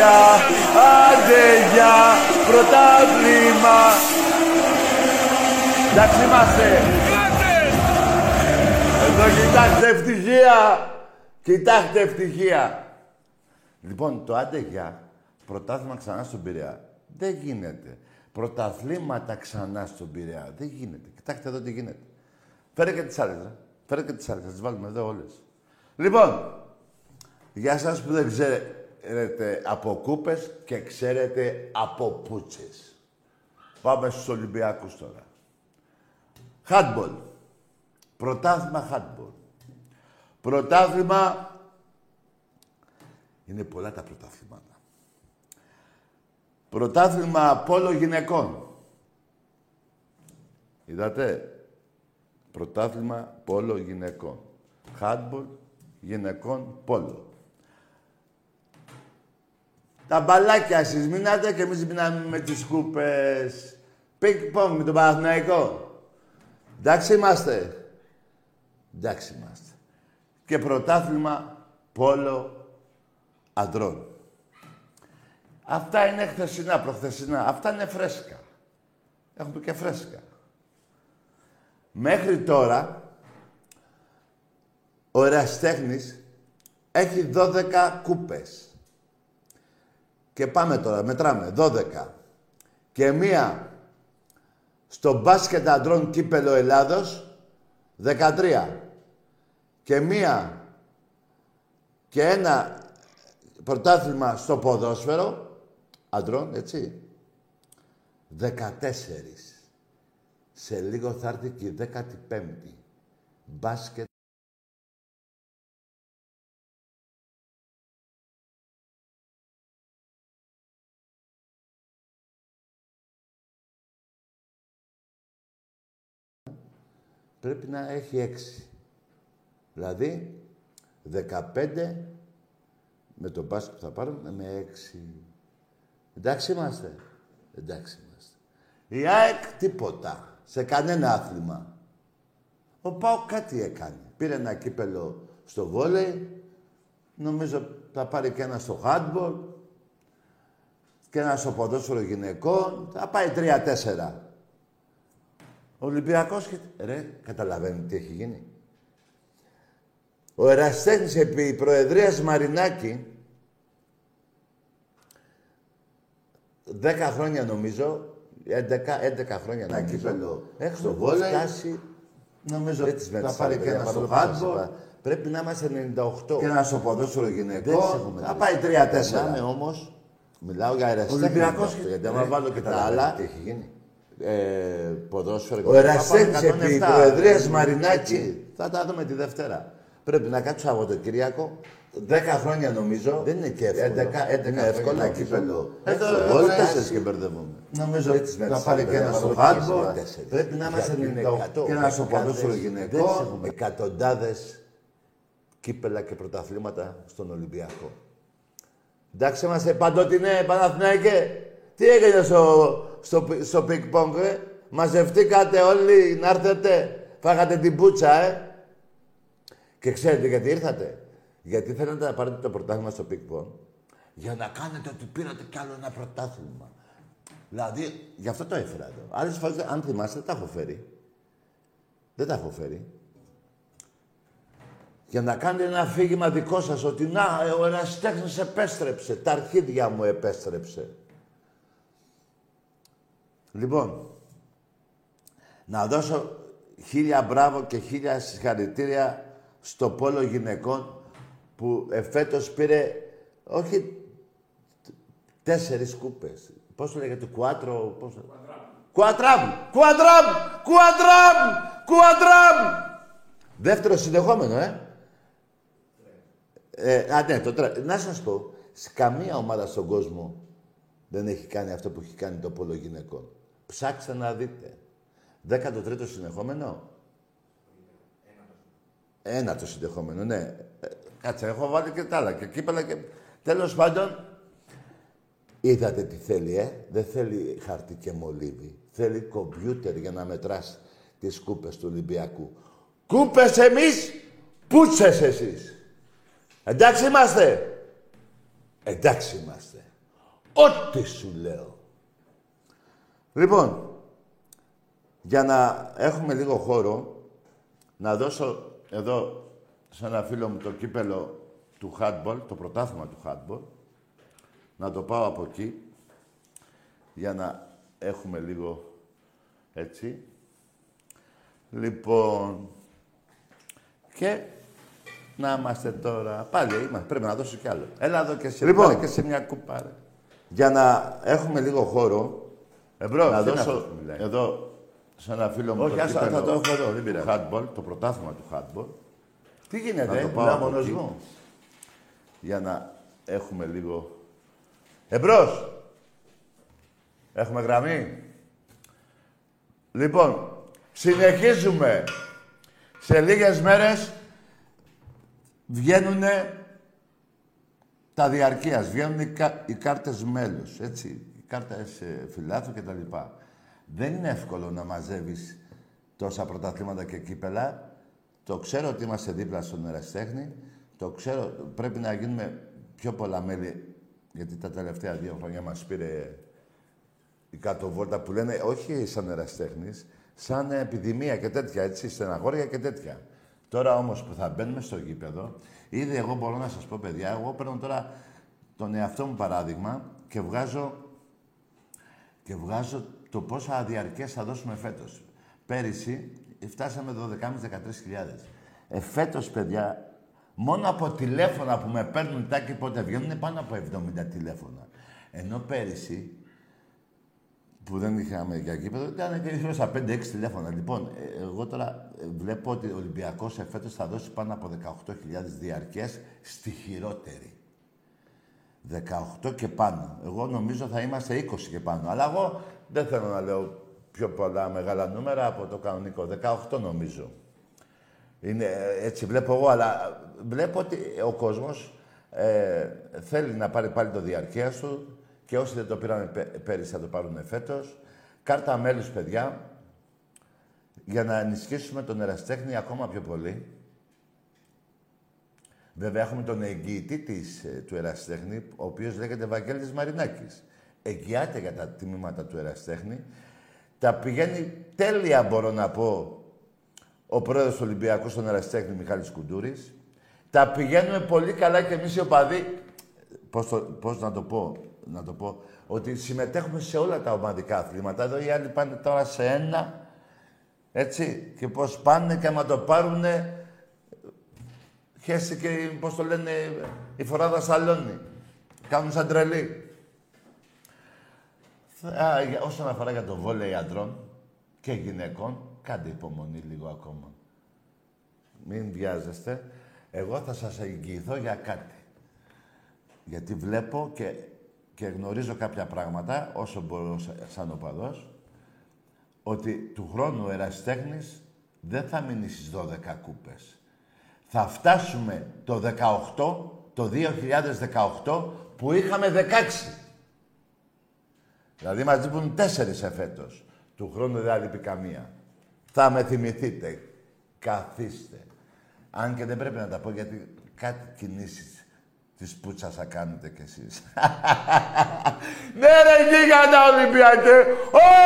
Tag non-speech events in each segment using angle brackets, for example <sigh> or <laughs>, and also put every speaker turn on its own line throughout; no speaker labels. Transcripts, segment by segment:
γεια, άντε γεια, πρωτάθλημα. Εντάξει είμαστε. Εδώ κοιτάξτε ευτυχία. Κοιτάξτε ευτυχία. Λοιπόν, το άντε γεια, πρωτάθλημα ξανά στον Πειραιά. Δεν γίνεται. Πρωταθλήματα ξανά στον Πειραιά. Δεν γίνεται. Κοιτάξτε εδώ τι γίνεται. Φέρε και τις άλλες, ρε. Φέρε και τις άλλες. Θα τις βάλουμε εδώ όλες. Λοιπόν, για σας που δεν ξέρετε από κούπες και ξέρετε από πούτσες. Πάμε στους Ολυμπιακούς τώρα. Χάντμπολ. Πρωτάθλημα χάντμπολ. Πρωτάθλημα... Είναι πολλά τα πρωτάθληματα. Πρωτάθλημα πόλο γυναικών. Είδατε; Πρωτάθλημα πόλο γυναικών. Χάντμπολ γυναικών πόλο. Τα μπαλάκια εσείς μείνατε και εμείς μείναμε με τις κούπες. Πικ πονγκ με τον Παναθηναϊκό. Εντάξει είμαστε. Εντάξει είμαστε. Και πρωτάθλημα πόλο αντρών. Αυτά είναι χθεσινά, προχθεσινά. Αυτά είναι φρέσκα. Έχουμε και φρέσκα. Μέχρι τώρα, ο Εραστέχνης έχει 12 κούπες. Και πάμε τώρα, μετράμε, 12. Και μία στο μπάσκετ αντρών κύπελο Ελλάδος, 13. Και μία και ένα πρωτάθλημα στο ποδόσφαιρο, αντρών, έτσι, 14. Σε λίγο θα έρθει και η 15η. Μπάσκετ πρέπει να έχει 6. Δηλαδή 15 με τον μπάσκετ που θα πάρουμε με 6. Εντάξει είμαστε. Εντάξει είμαστε. Η ΑΕΚ τίποτα. Σε κανένα άθλημα. Ο Πάο κάτι έκανε. Πήρε ένα κύπελο στο βόλεϊ. Νομίζω θα πάρει και ένα στο χάντμπολ. Και ένα στο ποδόσφαιρο γυναικών. Θα πάει 3-4. Ολυμπιακός και... Ρε, καταλαβαίνετε τι έχει γίνει. Ο Εραστέχνης επί Προεδρίας Μαρινάκη, δέκα χρόνια νομίζω, 11, 11 χρόνια ένα κύπελο στο βόλεϊ, φτάσει, νομίζω ότι θα πάρει και ένα στο handball. Πρέπει να είμαστε 98. Και ένα στο ποδόσφαιρο γυναικό. Θα πάει 3-4. Μιλάμε όμως, μιλάω για Εραστέχνη. Ολυμπιακός. Γιατί άμα βάλω και τα άλλα, τι έχει γίνει ε, ποδόσφαιρο. Ο Εραστέχνης επί Προεδρίας Μαρινάκη. Θα τα δούμε τη Δευτέρα. Πρέπει να κάτσω Σαββατοκύριακο. Δέκα χρόνια νομίζω. Δεν είναι και εύκολο. 11, 11 είναι εύκολο κύπελο. Εδώ όλοι τέσσερι και μπερδεύομαι. Νομίζω ότι θα πάρει και ένα στο χάρτο. Πρέπει να είμαστε 98. Και ένα στο ποδόσφαιρο γυναικός. Εκατοντάδες κύπελα και πρωταθλήματα στον Ολυμπιακό. Εντάξει, είμαστε παντότινε Παναθηναϊκέ. Τι έγινε στο, στο, στο πινγκ πονγκ, ε; Μαζευτήκατε όλοι να έρθετε. Φάγατε την πούτσα, ε. Και ξέρετε γιατί ήρθατε. Γιατί θέλετε να πάρετε το πρωτάθλημα στο πινγκ πονγκ για να κάνετε ότι πήρατε κι άλλο ένα πρωτάθλημα. Δηλαδή, γι' αυτό το έφερα εδώ. Άλλες φορές, αν θυμάστε, δεν τα έχω φέρει. Δεν τα έχω φέρει. Για να κάνετε ένα αφήγημα δικό σας ότι να, ο ερασιτέχνη επέστρεψε. Τα αρχίδια μου επέστρεψε. Λοιπόν, να δώσω χίλια μπράβο και χίλια συγχαρητήρια στο πόλο γυναικών που εφέτος πήρε, όχι τέσσερις κούπες. Πώς το λέγεται, κουάτρο, πώς το... Κουατράμ! Κουατράμ! Κουατράμ! Κουατράμ! Δεύτερο συνεχόμενο, ε. ε α, ναι, το τρε... Να σας πω, σε καμία ομάδα στον κόσμο δεν έχει κάνει αυτό που έχει κάνει το πόλο γυναικών. Ψάξτε να δείτε. Δέκατο τρίτο συνεχόμενο. Ένα το συνεχόμενο, ναι. Ε, κάτσε, έχω βάλει και τα άλλα. Και κύπελα και... Τέλος πάντων, είδατε τι θέλει, ε; Δεν θέλει χαρτί και μολύβι. Θέλει κομπιούτερ για να μετράς τις κούπες του Ολυμπιακού. Κούπες εμείς, πούτσες εσείς. Εντάξει είμαστε. Εντάξει είμαστε. Ό,τι σου λέω. Λοιπόν, για να έχουμε λίγο χώρο, να δώσω εδώ σε ένα φίλο μου το κύπελο του handball, το πρωτάθλημα του handball, να το πάω από εκεί, για να έχουμε λίγο έτσι. Λοιπόν, και να είμαστε τώρα. Πάλι είμαστε. Πρέπει να δώσω κι άλλο. Έλα εδώ και σε, λοιπόν, και σε μια κούπα. Ρε. Για να έχουμε λίγο χώρο. Εμπρό, να δώσω εδώ σε ένα φίλο μου. Όχι, το θα το έχω εδώ. Δεν πειράζει. Handball, το πρωτάθλημα του handball. Τι γίνεται, να το πάω μόνος μου; Για να έχουμε λίγο... Εμπρός! Έχουμε γραμμή. Λοιπόν, συνεχίζουμε. Σε λίγες μέρες βγαίνουν τα διαρκείας, βγαίνουν οι, οι κάρτες μέλους, έτσι, οι κάρτες ε, φιλάθου κτλ. Δεν είναι εύκολο να μαζεύεις τόσα πρωταθλήματα και κύπελα. Το ξέρω ότι είμαστε δίπλα στον Εραστέχνη. Το ξέρω, πρέπει να γίνουμε πιο πολλά μέλη, γιατί τα τελευταία δύο χρόνια μας πήρε η κάτω βόλτα που λένε όχι σαν εραστέχνης, σαν επιδημία και τέτοια, έτσι, στεναγόρια και τέτοια. Τώρα όμως που θα μπαίνουμε στο γήπεδο, ήδη εγώ μπορώ να σας πω, παιδιά, εγώ παίρνω τώρα τον εαυτό μου παράδειγμα και βγάζω, και βγάζω το πόσα διαρκές θα δώσουμε φέτος. Πέρυσι φτάσαμε 12.500-13.000. Ε, φέτος, παιδιά, μόνο από τηλέφωνα που με παίρνουν τάκι πότε βγαίνουν πάνω από 70 τηλέφωνα. Ενώ πέρυσι που δεν είχαμε για γήπεδο, ήταν και γύρω στα 5-6 τηλέφωνα. Λοιπόν, ε, εγώ τώρα ε, βλέπω ότι ο Ολυμπιακός εφέτο θα δώσει πάνω από 18.000 διαρκές στη χειρότερη. 18 και πάνω. Εγώ νομίζω θα είμαστε 20 και πάνω. Αλλά εγώ δεν θέλω να λέω πιο πολλά μεγάλα νούμερα από το κανονικό. 18 νομίζω. Είναι, ε, έτσι βλέπω εγώ, αλλά βλέπω ότι ο κόσμος ε, θέλει να πάρει πάλι το διαρκεία του, και όσοι δεν το πήραν πέρυσι θα το πάρουν φέτος. Κάρτα μέλους, παιδιά, για να ενισχύσουμε τον εραστέχνη ακόμα πιο πολύ. Βέβαια, έχουμε τον εγγυητή της, ε, του εραστέχνη, ο οποίος λέγεται Βαγγέλης Μαρινάκης. Εγγυάται για τα τιμήματα του εραστέχνη. Τα πηγαίνει τέλεια, μπορώ να πω, ο πρόεδρος του Ολυμπιακού στον εραστέχνη Μιχάλης Κουντούρης. Τα πηγαίνουμε πολύ καλά και εμείς οι οπαδοί. Πώς, πώς να το πω να το πω, ότι συμμετέχουμε σε όλα τα ομαδικά αθλήματα. Εδώ οι άλλοι πάνε τώρα σε ένα, έτσι, και πώς πάνε και άμα το πάρουνε, χέσει και, πώς το λένε, η φοράδα σαλόνι. Κάνουν σαν τρελή. όσον αφορά για το βόλεϊ αντρών και γυναικών, κάντε υπομονή λίγο ακόμα. Μην βιάζεστε. Εγώ θα σας εγγυηθώ για κάτι. Γιατί βλέπω και και γνωρίζω κάποια πράγματα, όσο μπορώ σαν οπαδός, ότι του χρόνου ο Εραστέχνης δεν θα μείνει στις 12 κούπες. Θα φτάσουμε το 18, το 2018, που είχαμε 16. Δηλαδή μας λείπουν τέσσερις εφέτος. Του χρόνου δεν θα λείπει καμία. Θα με θυμηθείτε. Καθίστε. Αν και δεν πρέπει να τα πω γιατί κάτι κινήσεις της πούτσας θα κάνετε κι εσείς. <laughs> ναι ρε γίγαντα Ολυμπιακέ!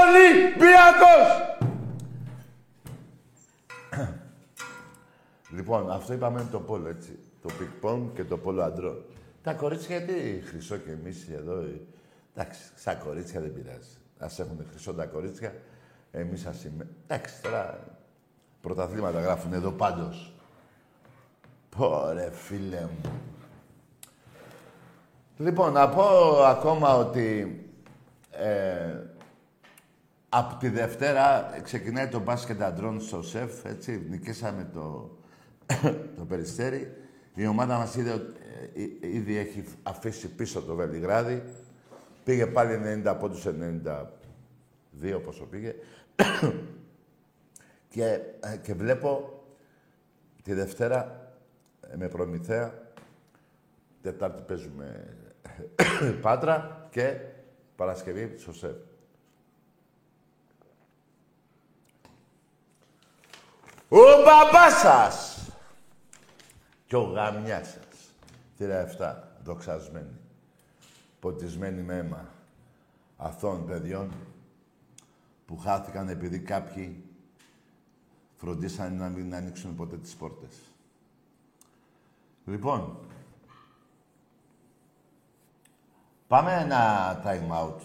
Ολυμπιακός! Λοιπόν, αυτό είπαμε το πόλο, έτσι. Το πικ και το πόλο αντρό. Τα κορίτσια γιατί χρυσό και εμείς εδώ. Ε, εντάξει, σαν κορίτσια δεν πειράζει. Ας έχουν χρυσό τα κορίτσια, εμείς ας είμαι. Εντάξει, τώρα πρωταθλήματα γράφουν εδώ πάντως. Πόρε φίλε μου. Λοιπόν, να πω ακόμα ότι ε, από τη Δευτέρα ξεκινάει το μπάσκετ αντρών στο ΣΕΦ, έτσι, νικήσαμε το, το Περιστέρι. Η ομάδα μας είδε, ε, ήδη έχει αφήσει πίσω το Βελιγράδι. Πήγε πάλι 90 πόντους 92, πόσο πήγε. <coughs> και, ε, και βλέπω τη Δευτέρα ε, με Προμηθέα, Τετάρτη παίζουμε <coughs> Πάτρα και Παρασκευή στο ΣΕΒ. Ο μπαμπάς σας και ο γαμιάς σας. Τύρα 7, δοξασμένοι. ποτισμένοι με αίμα αθώων παιδιών που χάθηκαν επειδή κάποιοι φροντίσαν να μην ανοίξουν ποτέ τις πόρτες. Λοιπόν, πάμε ένα time out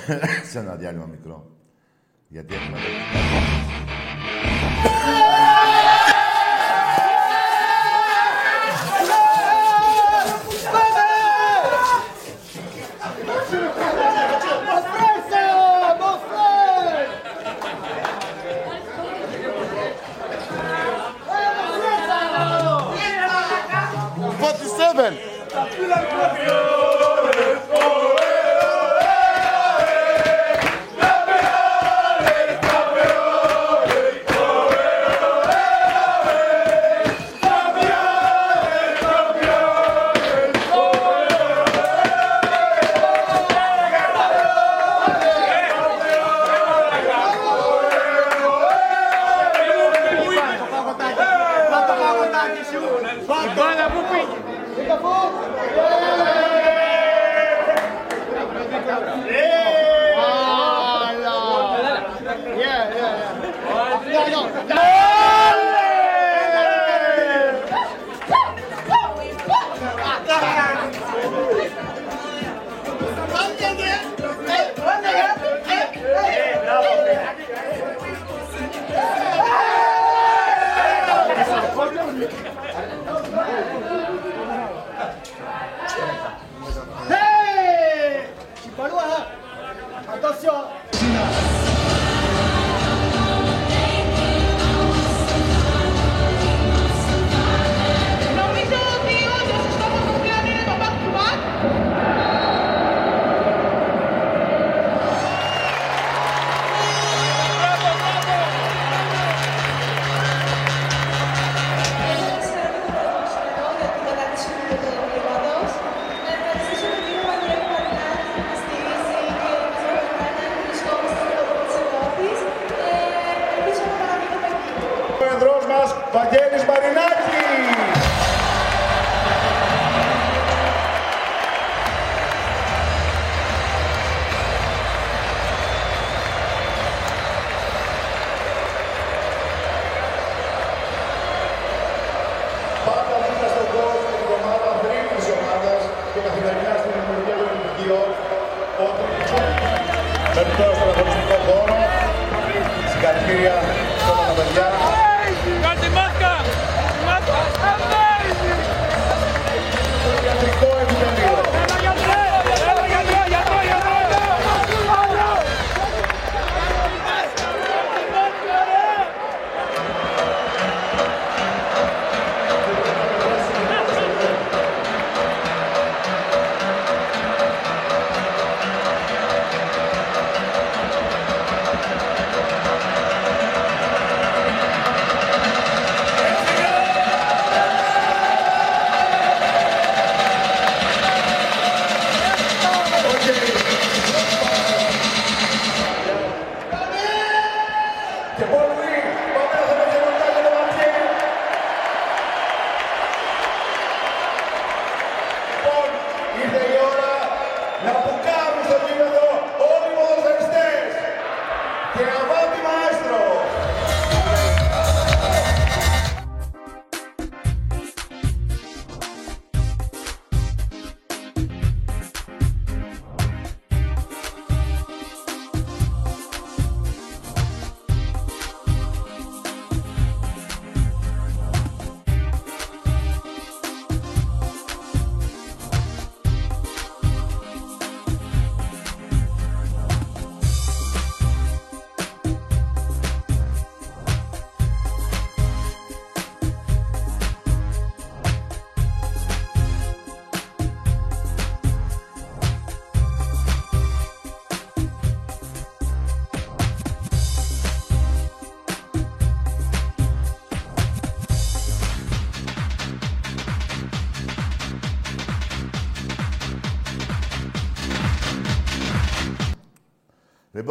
<laughs> σε ένα διάλειμμα μικρό. Γιατί έχουμε...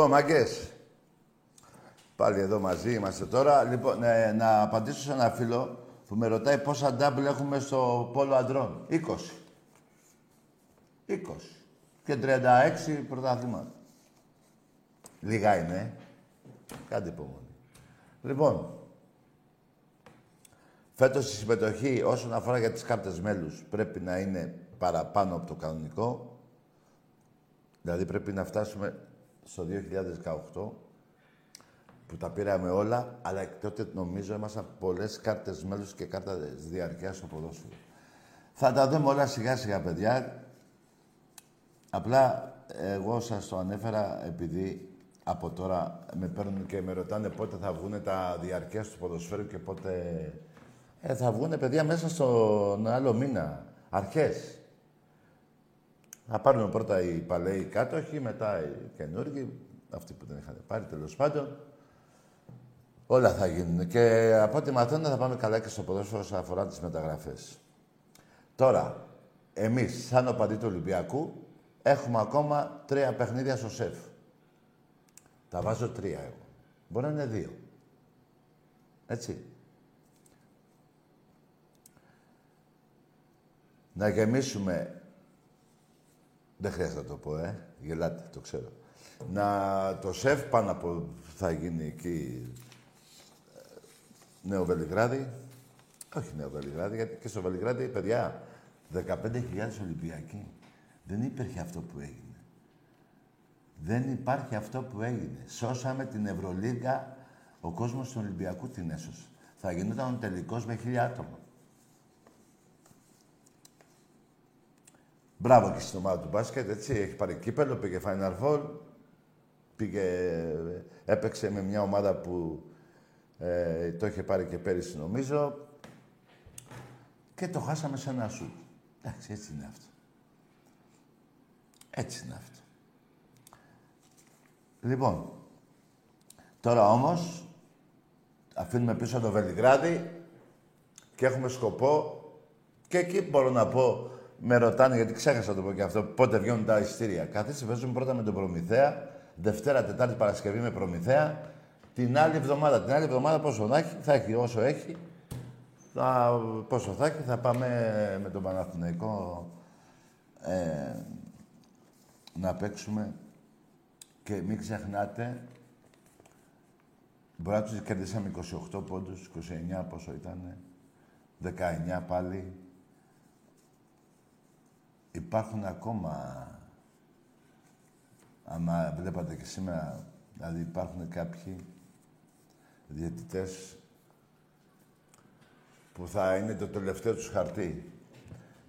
Λοιπόν, μάγκες, πάλι εδώ μαζί είμαστε τώρα. Λοιπόν, ε, να απαντήσω σε ένα φίλο που με ρωτάει πόσα double έχουμε στο πόλο αντρών. 20. 20. και 36 πρωταθλήματα. Λίγα είναι, ε. Κάντε υπομονή. Λοιπόν, φέτος η συμμετοχή όσον αφορά για τις κάρτες μέλους πρέπει να είναι παραπάνω από το κανονικό. Δηλαδή πρέπει να φτάσουμε στο 2018 που τα πήραμε όλα, αλλά τότε νομίζω ήμασταν πολλές κάρτες μέλους και κάρτα διαρκείας στο ποδόσφαιρο. Θα τα δούμε όλα σιγά σιγά, παιδιά. Απλά εγώ σας το ανέφερα επειδή από τώρα με παίρνουν και με ρωτάνε πότε θα βγουν τα διαρκείας του ποδοσφαίρου και πότε... Ε, θα βγουν παιδιά μέσα στον άλλο μήνα. Αρχές. Θα πάρουν πρώτα οι παλαιοί κάτοχοι, μετά οι καινούργοι, αυτοί που δεν είχαν πάρει τέλος πάντων. Όλα θα γίνουν. Και από ό,τι μαθαίνω θα πάμε καλά και στο ποδόσφαιρο όσον αφορά τις μεταγραφές. Τώρα, εμείς, σαν οπαδί του Ολυμπιακού, έχουμε ακόμα τρία παιχνίδια στο σεφ. Τα βάζω τρία εγώ. Μπορεί να είναι δύο. Έτσι. Να γεμίσουμε... Δεν χρειάζεται να το πω, ε. Γελάτε, το ξέρω. Να το σεφ πάνω από θα γίνει εκεί ε, Νέο Βελιγράδι. Όχι Νέο Βελιγράδι, γιατί και στο Βελιγράδι, παιδιά, 15.000 Ολυμπιακοί. Δεν υπήρχε αυτό που έγινε. Δεν υπάρχει αυτό που έγινε. Σώσαμε την Ευρωλίγκα, ο κόσμος του Ολυμπιακού την έσωσε. Θα γινόταν ο τελικός με χίλια άτομα. Μπράβο και στην ομάδα του μπάσκετ, έτσι. Έχει πάρει κύπελο, πήγε Final Four. Πήγε, έπαιξε με μια ομάδα που ε, το είχε πάρει και πέρυσι νομίζω. Και το χάσαμε σε ένα σου. Εντάξει, έτσι είναι αυτό. Έτσι είναι αυτό. Λοιπόν, τώρα όμως αφήνουμε πίσω το Βελιγράδι και έχουμε σκοπό και εκεί μπορώ να πω, με ρωτάνε γιατί ξέχασα να το πω και αυτό, πότε βγαίνουν τα ειστήρια. Καθίστε, παίζουμε πρώτα με τον Προμηθέα, Δευτέρα, Τετάρτη, Παρασκευή με Προμηθέα, την άλλη εβδομάδα. Την άλλη εβδομάδα πόσο θα έχει, θα έχει όσο έχει. Θα, πόσο θα έχει, θα πάμε με τον Παναθηναϊκό ε, να παίξουμε και μην ξεχνάτε, μπορεί να τους κερδίσαμε 28 πόντους, 29 πόσο ήταν, 19 πάλι. Υπάρχουν ακόμα, άμα βλέπατε και σήμερα, δηλαδή υπάρχουν κάποιοι διαιτητές που θα είναι το τελευταίο τους χαρτί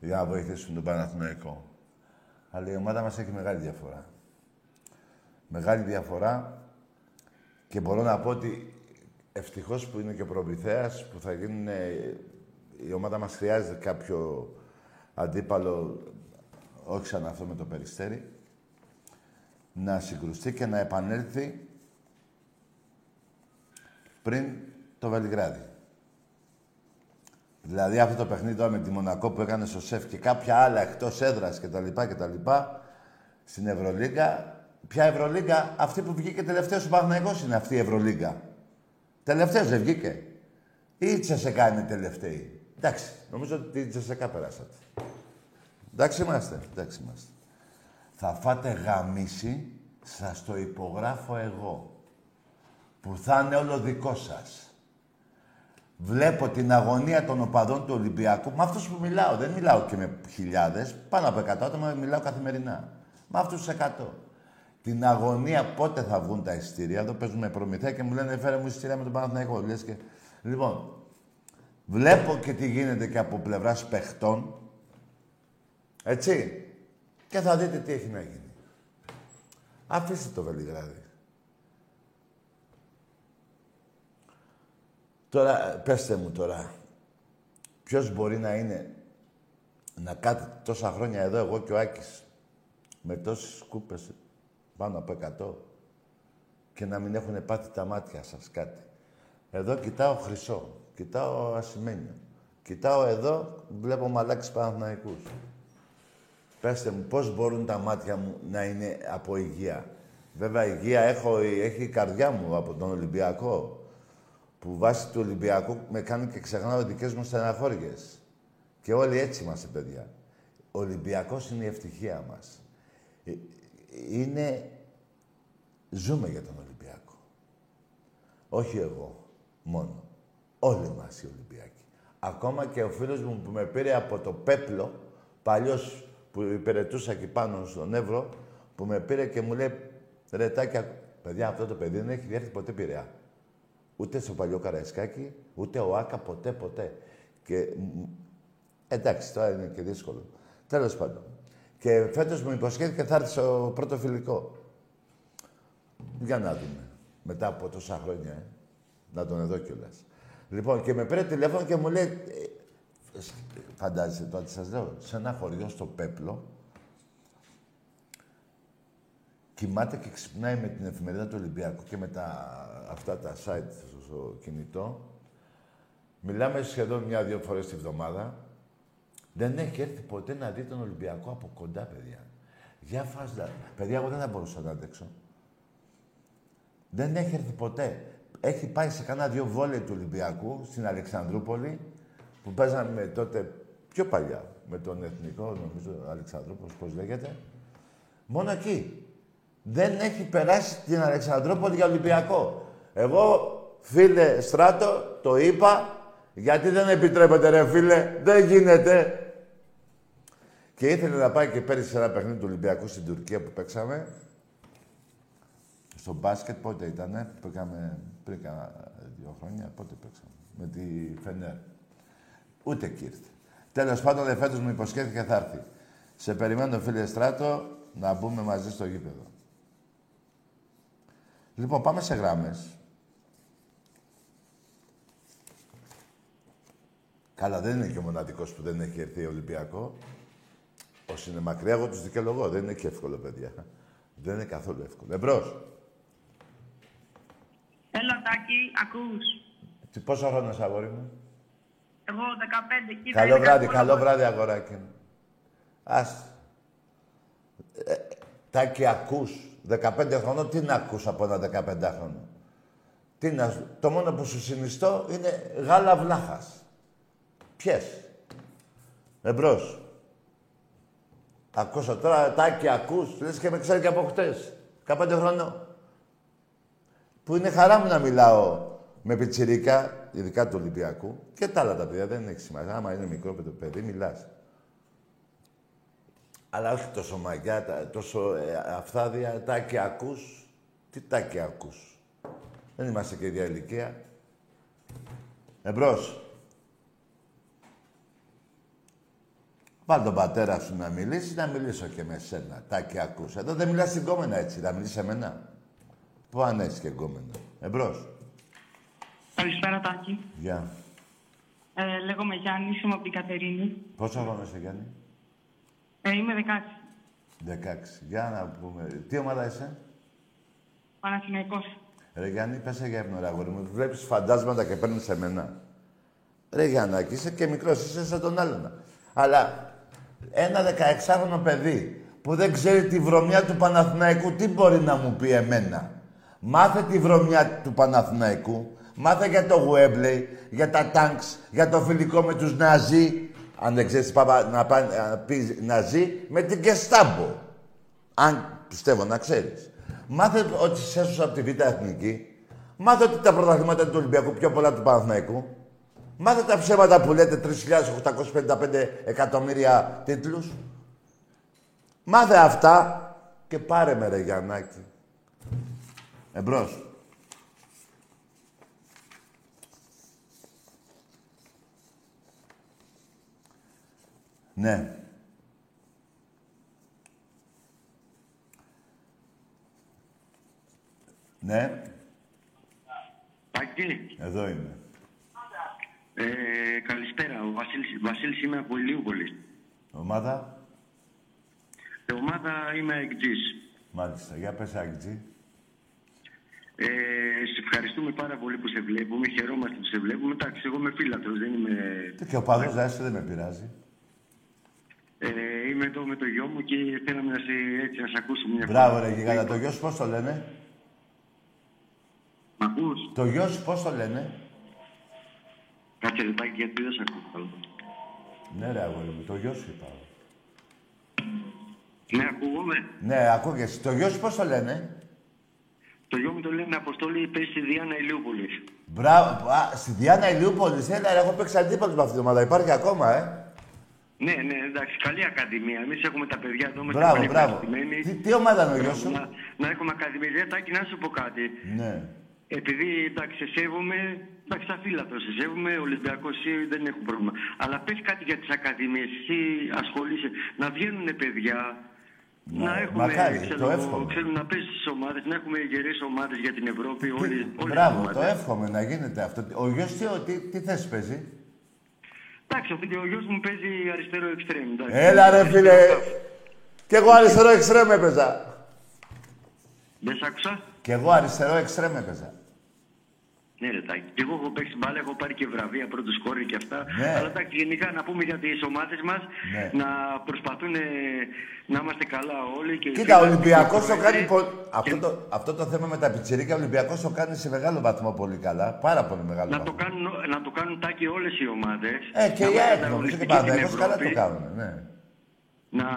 για να βοηθήσουν τον Παναθηναϊκό. Αλλά η ομάδα μας έχει μεγάλη διαφορά μεγάλη διαφορά και μπορώ να πω ότι ευτυχώς που είναι και ο Προμηθέας, που θα γίνουν... Η ομάδα μας χρειάζεται κάποιο αντίπαλο, όχι σαν αυτό με το Περιστέρι, να συγκρουστεί και να επανέλθει πριν το Βελιγράδι. Δηλαδή αυτό το παιχνίδι τώρα με τη Μονακό που έκανε στο ΣΕΦ και κάποια άλλα εκτός έδρας κτλ. κτλ στην Ευρωλίγκα Ποια Ευρωλίγκα, αυτή που βγήκε τελευταίος ο Παναγιώτης είναι αυτή η Ευρωλίγκα. Τελευταίος δεν βγήκε. Ή η Τσεσεκά είναι τελευταίη. Εντάξει, νομίζω ότι η Τσεσεκά περάσατε. Εντάξει είμαστε, εντάξει είμαστε. Θα φάτε γαμίση, σας το υπογράφω εγώ. Που θα είναι όλο δικό σας. Βλέπω την αγωνία των οπαδών του Ολυμπιακού. Με αυτούς που μιλάω, δεν μιλάω και με χιλιάδες. Πάνω από 100 άτομα μιλάω καθημερινά. Με αυτούς τους 100 την αγωνία πότε θα βγουν τα εισιτήρια. Εδώ παίζουμε προμηθεία και μου λένε φέρε μου εισιτήρια με τον Παναθηναϊκό. Λες και... Λοιπόν, βλέπω και τι γίνεται και από πλευράς παιχτών. Έτσι. Και θα δείτε τι έχει να γίνει. Αφήστε το Βελιγράδι. Τώρα, πέστε μου τώρα, ποιος μπορεί να είναι να κάθεται τόσα χρόνια εδώ, εγώ και ο Άκης, με τόσες κούπες, πάνω από 100 και να μην έχουν πάθει τα μάτια σας κάτι. Εδώ κοιτάω χρυσό, κοιτάω ασημένιο. Κοιτάω εδώ, βλέπω μαλάκες Παναθηναϊκούς. Πέστε μου, πώς μπορούν τα μάτια μου να είναι από υγεία. Βέβαια, υγεία έχω, έχει η καρδιά μου από τον Ολυμπιακό. Που βάσει του Ολυμπιακού με κάνει και ξεχνάω δικές μου στεναχώριες. Και όλοι έτσι είμαστε, παιδιά. Ο Ολυμπιακός είναι η ευτυχία μας. Ε, είναι... Ζούμε για τον Ολυμπιακό. Όχι εγώ μόνο. Όλοι μας οι Ολυμπιακοί. Ακόμα και ο φίλος μου που με πήρε από το Πέπλο, παλιός που υπηρετούσα εκεί πάνω στον Εύρο, που με πήρε και μου λέει «Ρετάκια, παιδιά, αυτό το παιδί δεν έχει έρθει ποτέ Πειραιά. Ούτε στο παλιό Καραϊσκάκι, ούτε ο Άκα, ποτέ, ποτέ. Και εντάξει, τώρα είναι και δύσκολο. Τέλος πάντων. Και φέτος μου υποσχέθηκε θα έρθει στο πρώτο φιλικό. Για να δούμε. Μετά από τόσα χρόνια, ε. Να τον εδώ κιόλας. Λοιπόν, και με πήρε τηλέφωνο και μου λέει. Ε, φαντάζεστε τώρα τι σας λέω. Σε ένα χωριό στο Πέπλο. Κοιμάται και ξυπνάει με την εφημερίδα του Ολυμπιακού και με τα, αυτά τα site στο κινητό. Μιλάμε σχεδόν μια-δύο φορές τη βδομάδα. Δεν έχει έρθει ποτέ να δει τον Ολυμπιακό από κοντά, παιδιά. Για φάστα. Παιδιά, εγώ δεν θα μπορούσα να αντέξω. Δεν έχει έρθει ποτέ. Έχει πάει σε κάνα δύο βόλε του Ολυμπιακού στην Αλεξανδρούπολη που παίζαμε τότε πιο παλιά με τον Εθνικό, νομίζω, Αλεξανδρούπολης, πώς λέγεται. Μόνο εκεί. Δεν έχει περάσει την Αλεξανδρούπολη για Ολυμπιακό. Εγώ, φίλε Στράτο, το είπα, γιατί δεν επιτρέπεται ρε φίλε, δεν γίνεται. Και ήθελε να πάει και πέρυσι σε ένα παιχνίδι του Ολυμπιακού στην Τουρκία που παίξαμε. Στο μπάσκετ πότε ήτανε, που πήγαμε πριν κάνα δύο χρόνια, πότε παίξαμε. Με τη Φενέρ. Ούτε εκεί ήρθε. Τέλος πάντων, δε φέτος μου υποσχέθηκε θα έρθει. Σε περιμένω, φίλε Στράτο, να μπούμε μαζί στο γήπεδο. Λοιπόν, πάμε σε γράμμες. Καλά, δεν είναι και ο μοναδικός που δεν έχει έρθει Ολυμπιακό. Όσοι είναι μακριά, εγώ τους δικαιολογώ. Δεν είναι και εύκολο, παιδιά. Δεν είναι καθόλου εύκολο. Εμπρός.
Έλα, Τάκη, ακούς.
Τι, πόσο χρόνος αγόρι μου;
Εγώ 15. Κοίτα,
καλό βράδυ, καλό βράδυ, αγοράκι μου. Ας. Ε, τάκη, ακούς. 15 χρονών, τι να ακούς από ένα 15 χρόνο. Τι να, το μόνο που σου συνιστώ είναι γάλα βλάχας. Ποιες. Εμπρός. Ακούσω τώρα, τάκι, ακούς, λες και με ξέρει και από χτες. 15 χρονών. Που είναι χαρά μου να μιλάω με πιτσιρίκα, ειδικά του Ολυμπιακού, και τα άλλα τα παιδιά, δεν έχει σημασία. Άμα είναι μικρό παιδί, μιλάς. Αλλά όχι τόσο μαγιά, τόσο ε, αφθάδια, τάκι ακούς. Τι τάκι ακούς. Δεν είμαστε και ίδια ηλικία. Εμπρός. Βάλ τον πατέρα σου να μιλήσεις, να μιλήσω και με σένα. Τάκι ακούς. Εδώ δεν μιλάς στην κόμενα έτσι, να μιλήσεις σε μένα. Πού αν έχεις και κόμενα. Εμπρός.
Καλησπέρα, Τάκη.
Γεια.
Ε, λέγομαι Γιάννη, είμαι από την Κατερίνη.
Πόσο χρόνο είσαι, Γιάννη;
Ε, είμαι
16. 16. Για να πούμε. Τι ομάδα είσαι;
Παναθηναϊκός.
Ρε Γιάννη, πέσε για ύπνο, αγόρι μου. Βλέπεις φαντάσματα και παίρνεις σε μένα. Ρε Γιάννακη, είσαι και μικρός, είσαι σαν τον άλλον. Αλλά ένα 16χρονο παιδί που δεν ξέρει τη βρωμιά του Παναθηναϊκού, τι μπορεί να μου πει εμένα; Μάθε τη βρωμιά του Παναθηναϊκού, μάθε για το Γουέμπλεϊ, για τα τάγκς, για το φιλικό με τους Ναζί, αν δεν ξέρεις να, να, να πεις Ναζί, με την Κεστάμπο. Αν πιστεύω να ξέρεις. Μάθε ότι σε έσωσα από τη Β' Εθνική. Μάθε ότι τα πρωταθλήματα του Ολυμπιακού πιο πολλά του Παναθηναϊκού. Μάθε τα ψέματα που λέτε 3.855 εκατομμύρια τίτλους. Μάθε αυτά και πάρε με ρε Γιαννάκη. Εμπρός. Ναι. Ναι.
Πακί.
Εδώ είμαι.
Ε, καλησπέρα. Ο Βασίλης, Βασίλης είμαι από Ηλίουπολη.
Ομάδα;
Ε, ομάδα είμαι εκτζής.
Μάλιστα. Για πες εκτζή.
Ε, σε ευχαριστούμε πάρα πολύ που σε βλέπουμε. Χαιρόμαστε που σε βλέπουμε. Εντάξει, εγώ είμαι φίλατρος, δεν είμαι...
Και ο παδός δεν, δεν με πειράζει.
Ε, είμαι εδώ με το γιο μου και θέλαμε να σε, έτσι, να σε ακούσω μια
Μπράβο ρε γιγάντα. Το γιος σου πώς το λένε;
Μ' ακούς;
Το γιος σου πώς το λένε;
Κάτσε λεπτάκι γιατί δεν σε ακούω.
Ναι ρε αγόρι μου, το γιος σου είπα.
Ναι, ακούγομαι.
Ναι, ακούγεσαι. Το γιος σου πώς το λένε;
Το γιο μου το λένε Αποστόλη, παίζει στη Διάννα Ηλιούπολης.
Μπράβο. Α, στη Διάννα Ηλιούπολης. Έλα, έχω παίξει αντίπαλος με αυτή την ομάδα. Υπάρχει ακόμα, ε;
Ναι, ναι, εντάξει, καλή ακαδημία. Εμείς έχουμε τα παιδιά εδώ μέσα.
Μπράβο, μπράβο. Τι, τι ομάδα είναι ο γιος σου;
Να, να έχουμε ακαδημία. Τάκη, να σου πω κάτι.
Ναι.
Επειδή εντάξει, σε σέβομαι, εντάξει, τα φύλλα το σε σέβομαι, Ολυμπιακός εσύ δεν έχω πρόβλημα. Αλλά πες κάτι για τις ακαδημίες. Εσύ ασχολείσαι να βγαίνουν παιδιά,
Ναι,
να έχουμε
μακάρι,
ξέρω,
το εύχομαι.
ξέρω, να παίζει στις ομάδες, να έχουμε γερές ομάδες για την Ευρώπη. Όλοι, όλες τις
Μπράβο,
ομάδες.
το εύχομαι να γίνεται αυτό. Ο γιος τι, τι, τι θέση παίζει;
Εντάξει, ο, ο γιος μου παίζει αριστερό εξτρέμ. εντάξει.
Έλα ρε φίλε.
Αριστερό
Κι εγώ αριστερό εξτρέμ έπαιζα.
Δεν σ' άκουσα;
Κι εγώ αριστερό εξτρέμ έπαιζα.
Ναι, ρε Τάκη. Και εγώ έχω παίξει μπάλα, έχω πάρει και βραβεία πρώτος σκόρη και αυτά.
Ναι.
Αλλά εντάξει, γενικά να πούμε για τις ομάδες μας
Ναι.
να προσπαθούν ε, να είμαστε καλά όλοι. Και
Κοίτα, ο
φίλοι,
Ολυμπιακός
και
το κάνει
πρόεδροι.
πολύ. Αυτό το, αυτό το θέμα με τα πιτσιρίκια, ο Ολυμπιακός το κάνει σε μεγάλο βαθμό πολύ καλά. Πάρα πολύ μεγάλο
Να το
βαθμό.
κάνουν, να το κάνουν τάκι όλες οι ομάδες.
Ε, και η ΑΕΚ νομίζω και Παναγιώ καλά το κάνουν. Ναι.
Να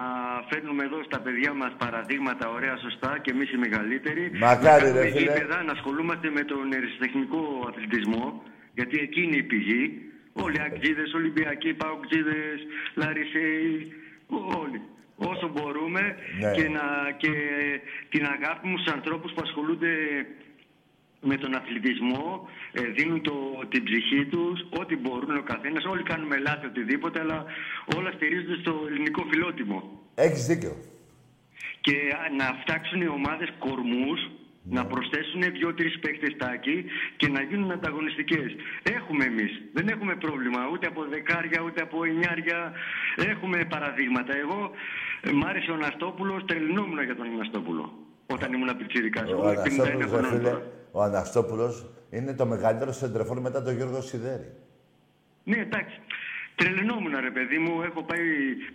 φέρνουμε εδώ στα παιδιά μας παραδείγματα ωραία, σωστά και εμείς οι μεγαλύτεροι.
Μακάρι,
να
ρε,
κάνουμε
φίλε.
γήπεδα, να ασχολούμαστε με τον αριστεχνικό αθλητισμό, γιατί εκεί είναι η πηγή. Όλοι οι Αγγλίδες, Ολυμπιακοί, Παοκτζίδες, Λαρισαίοι, όλοι. Όσο μπορούμε
Ναι.
και, να, και την αγάπη μου στους ανθρώπους που ασχολούνται με τον αθλητισμό, ε, δίνουν το, την ψυχή τους, ό,τι μπορούν ο καθένας. Όλοι κάνουμε λάθη οτιδήποτε, αλλά όλα στηρίζονται στο ελληνικό φιλότιμο.
Έχεις δίκιο.
Και α, να φτιάξουν οι ομάδες κορμούς,
Ναι.
να προσθέσουν δύο-τρεις παίκτες τάκι και να γίνουν ανταγωνιστικές. Έχουμε εμείς. Δεν έχουμε πρόβλημα ούτε από δεκάρια, ούτε από εννιάρια. Έχουμε παραδείγματα. Εγώ ε, μ' άρεσε ο Αναστόπουλος, τρελνόμουν για τον Αναστόπουλο. Όταν ήμουν πιτσιρικάς.
Ο
Εγώ 51
Αναστόπουλος, ρε
χρονών
φίλε,
τώρα.
Ο Αναστόπουλος είναι το μεγαλύτερο σεντρεφόρ μετά τον Γιώργο Σιδέρη.
Ναι, εντάξει. Τρελαινόμουν ρε παιδί μου, έχω πάει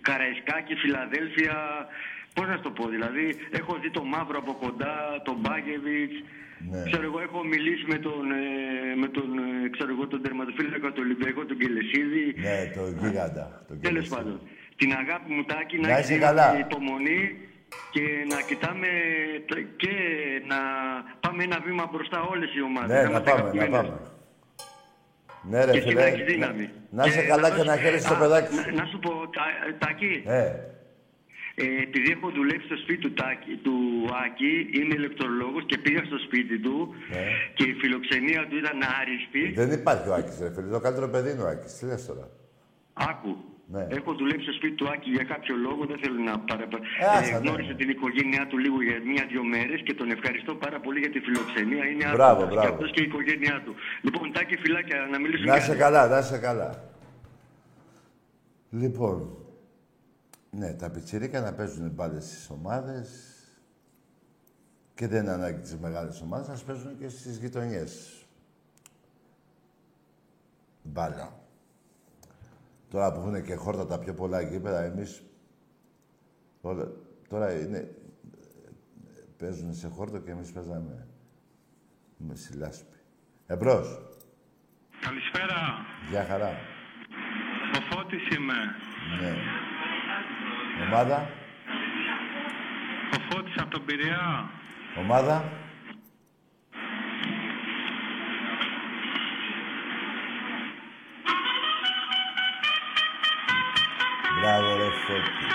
Καραϊσκάκη, Φιλαδέλφια, πώς να σου το πω δηλαδή, έχω δει τον Μαύρο από κοντά, τον Μπάγεβιτς,
Ναι.
ξέρω εγώ έχω μιλήσει με τον, ε, με τον, ε, ξέρω εγώ, τον τερματοφύλακα του Ολυμπιακού, τον Κελεσίδη.
Ναι, το γίγαντα. Το
Τέλος
γίγαντα.
πάντων, την αγάπη μου Τάκη,
Να
να
είσαι
έχεις
καλά.
υπομονή και να κοιτάμε τα- και να πάμε ένα βήμα μπροστά όλες οι ομάδες.
Ναι, να
είμαστε
πάμε, να
αγαπημένες.
πάμε. Ναι, ρε
Και εσύ
φίλε.
να έχεις δύναμη.
Να είσαι
Και
καλά
να
και να
δώσεις-
χαίρεσαι το
Α,
παιδάκι
να-
σου.
Να σου πω, Τα- Τάκη,
Ε,
ε, επειδή έχω δουλέψει στο σπίτι του, Τάκη, του Άκη, είμαι ηλεκτρολόγος και πήγα στο σπίτι του
Ναι.
και η φιλοξενία του ήταν άριστη.
δεν υπάρχει ο Άκης, ρε φίλε. Το καλύτερο παιδί είναι ο Άκης. Τι λες τώρα;
Άκου.
Ναι.
Έχω δουλέψει στο σπίτι του Άκη για κάποιο λόγο, δεν θέλω να παραπα...
Ε, άσε, ναι.
γνώρισα την οικογένειά του λίγο για μία-δύο μέρες και τον ευχαριστώ πάρα πολύ για τη φιλοξενία. Είναι
Μπράβο,
άτομος
μπράβο.
Και αυτός και η οικογένειά του. Λοιπόν, Τάκη, φυλάκια, να μιλήσουμε.
Να
για-
είσαι καλά, να είσαι καλά. Λοιπόν, ναι, τα πιτσιρίκα να παίζουν μπάλες στις ομάδες και δεν είναι ανάγκη τις μεγάλες ομάδες, να παίζουν και στις γειτονιές. Μπάλα. Τώρα που έχουν και χόρτα τα πιο πολλά γήπεδα, εμείς. Τώρα είναι. Παίζουν σε χόρτο και εμείς παίζαμε με σιλάσπη. Εμπρός.
Καλησπέρα.
Γεια χαρά.
Ο Φώτης είμαι.
Ναι. Ομάδα;
Ο Φώτης από τον Πειραιά.
Ομάδα; Μπράβο ρε Φώτη.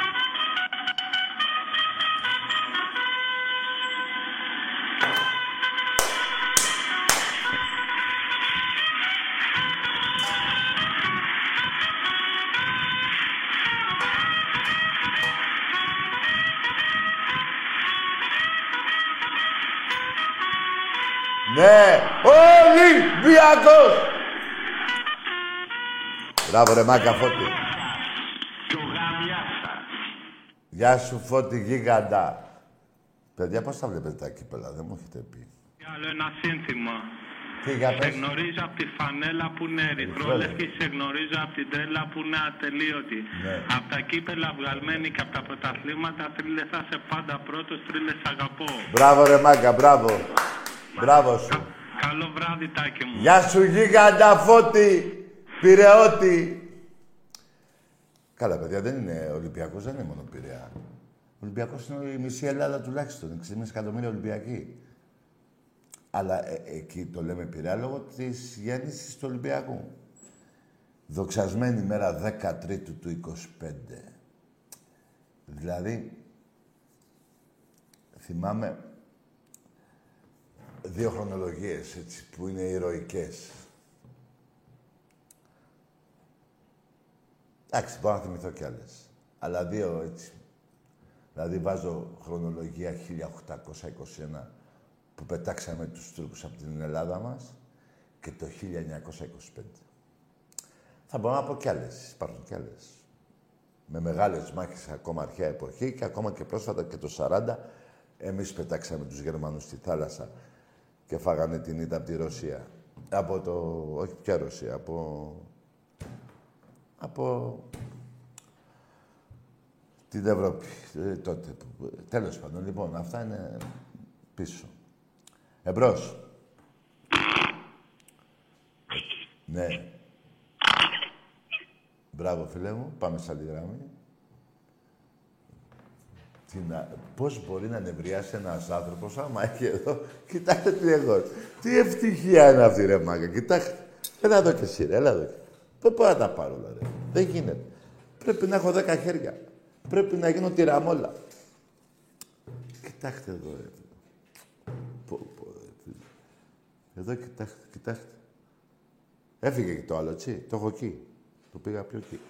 Ναι, Ολυμπιακός! Μπράβο ρε Μάκα Φώτη.
Και ο Γαμιάσας.
Γεια σου Φώτη γίγαντα. Παιδιά, πώς τα βλέπετε τα κύπελα, δεν μου έχετε πει.
Και άλλο ένα σύνθημα.
Τι για
Σε
πες.
γνωρίζω από τη φανέλα που είναι ερυθρόλευκη, σε γνωρίζω από την τρέλα που είναι ατελείωτη.
Ναι.
Από τα κύπελα βγαλμένη και από τα πρωταθλήματα τρίλε θα σε πάντα πρώτος, τρίλε αγαπώ.
Μπράβο ρε Μάκα, μπράβο. Μπράβο σου.
Καλό βράδυ, Τάκη μου.
Γεια σου γίγαντα Φώτη, Πειραιώτη. Καλά παιδιά, δεν είναι Ολυμπιακός, δεν είναι μόνο Πειραιά. Ο Ολυμπιακός είναι η μισή Ελλάδα τουλάχιστον, 6,5 εκατομμύρια Ολυμπιακοί. Αλλά ε, εκεί το λέμε πειρά λόγω της γέννησης του Ολυμπιακού. Δοξασμένη μέρα 13 του 25. Δηλαδή, θυμάμαι δύο χρονολογίες έτσι, που είναι ηρωικές. Εντάξει, μπορώ να θυμηθώ κι άλλες. Αλλά δύο έτσι. Δηλαδή βάζω χρονολογία 1821 που πετάξαμε τους Τούρκους από την Ελλάδα μας και το 1925. Θα μπορώ να πω κι άλλες, υπάρχουν κι άλλες. Με μεγάλες μάχες ακόμα αρχαία εποχή και ακόμα και πρόσφατα και το 40 εμείς πετάξαμε τους Γερμανούς στη θάλασσα και φάγανε την ήττα από τη Ρωσία. Από το... όχι πια Ρωσία, από... από... την Ευρώπη, ε, τότε. Τέλος πάντων, λοιπόν, αυτά είναι πίσω. Εμπρός. Ναι. Μπράβο, φίλε μου. Πάμε σε άλλη γραμμή. να... Πώς μπορεί να νευριάσει ένας άνθρωπος άμα έχει εδώ... Κοιτάξτε τι εγώ. Τι ευτυχία είναι αυτή ρε μάγκα. Κοιτάξτε. Έλα εδώ και εσύ ρε. Έλα εδώ. Δεν μπορώ να τα πάρω όλα ρε. Δεν γίνεται. Πρέπει να έχω δέκα χέρια. Πρέπει να γίνω τυραμόλα. Κοιτάξτε εδώ ρε. Πω, πω, εδώ κοιτάξτε, κοιτάξτε. Έφυγε και το άλλο, έτσι. Το έχω εκεί. Το πήγα πιο εκεί.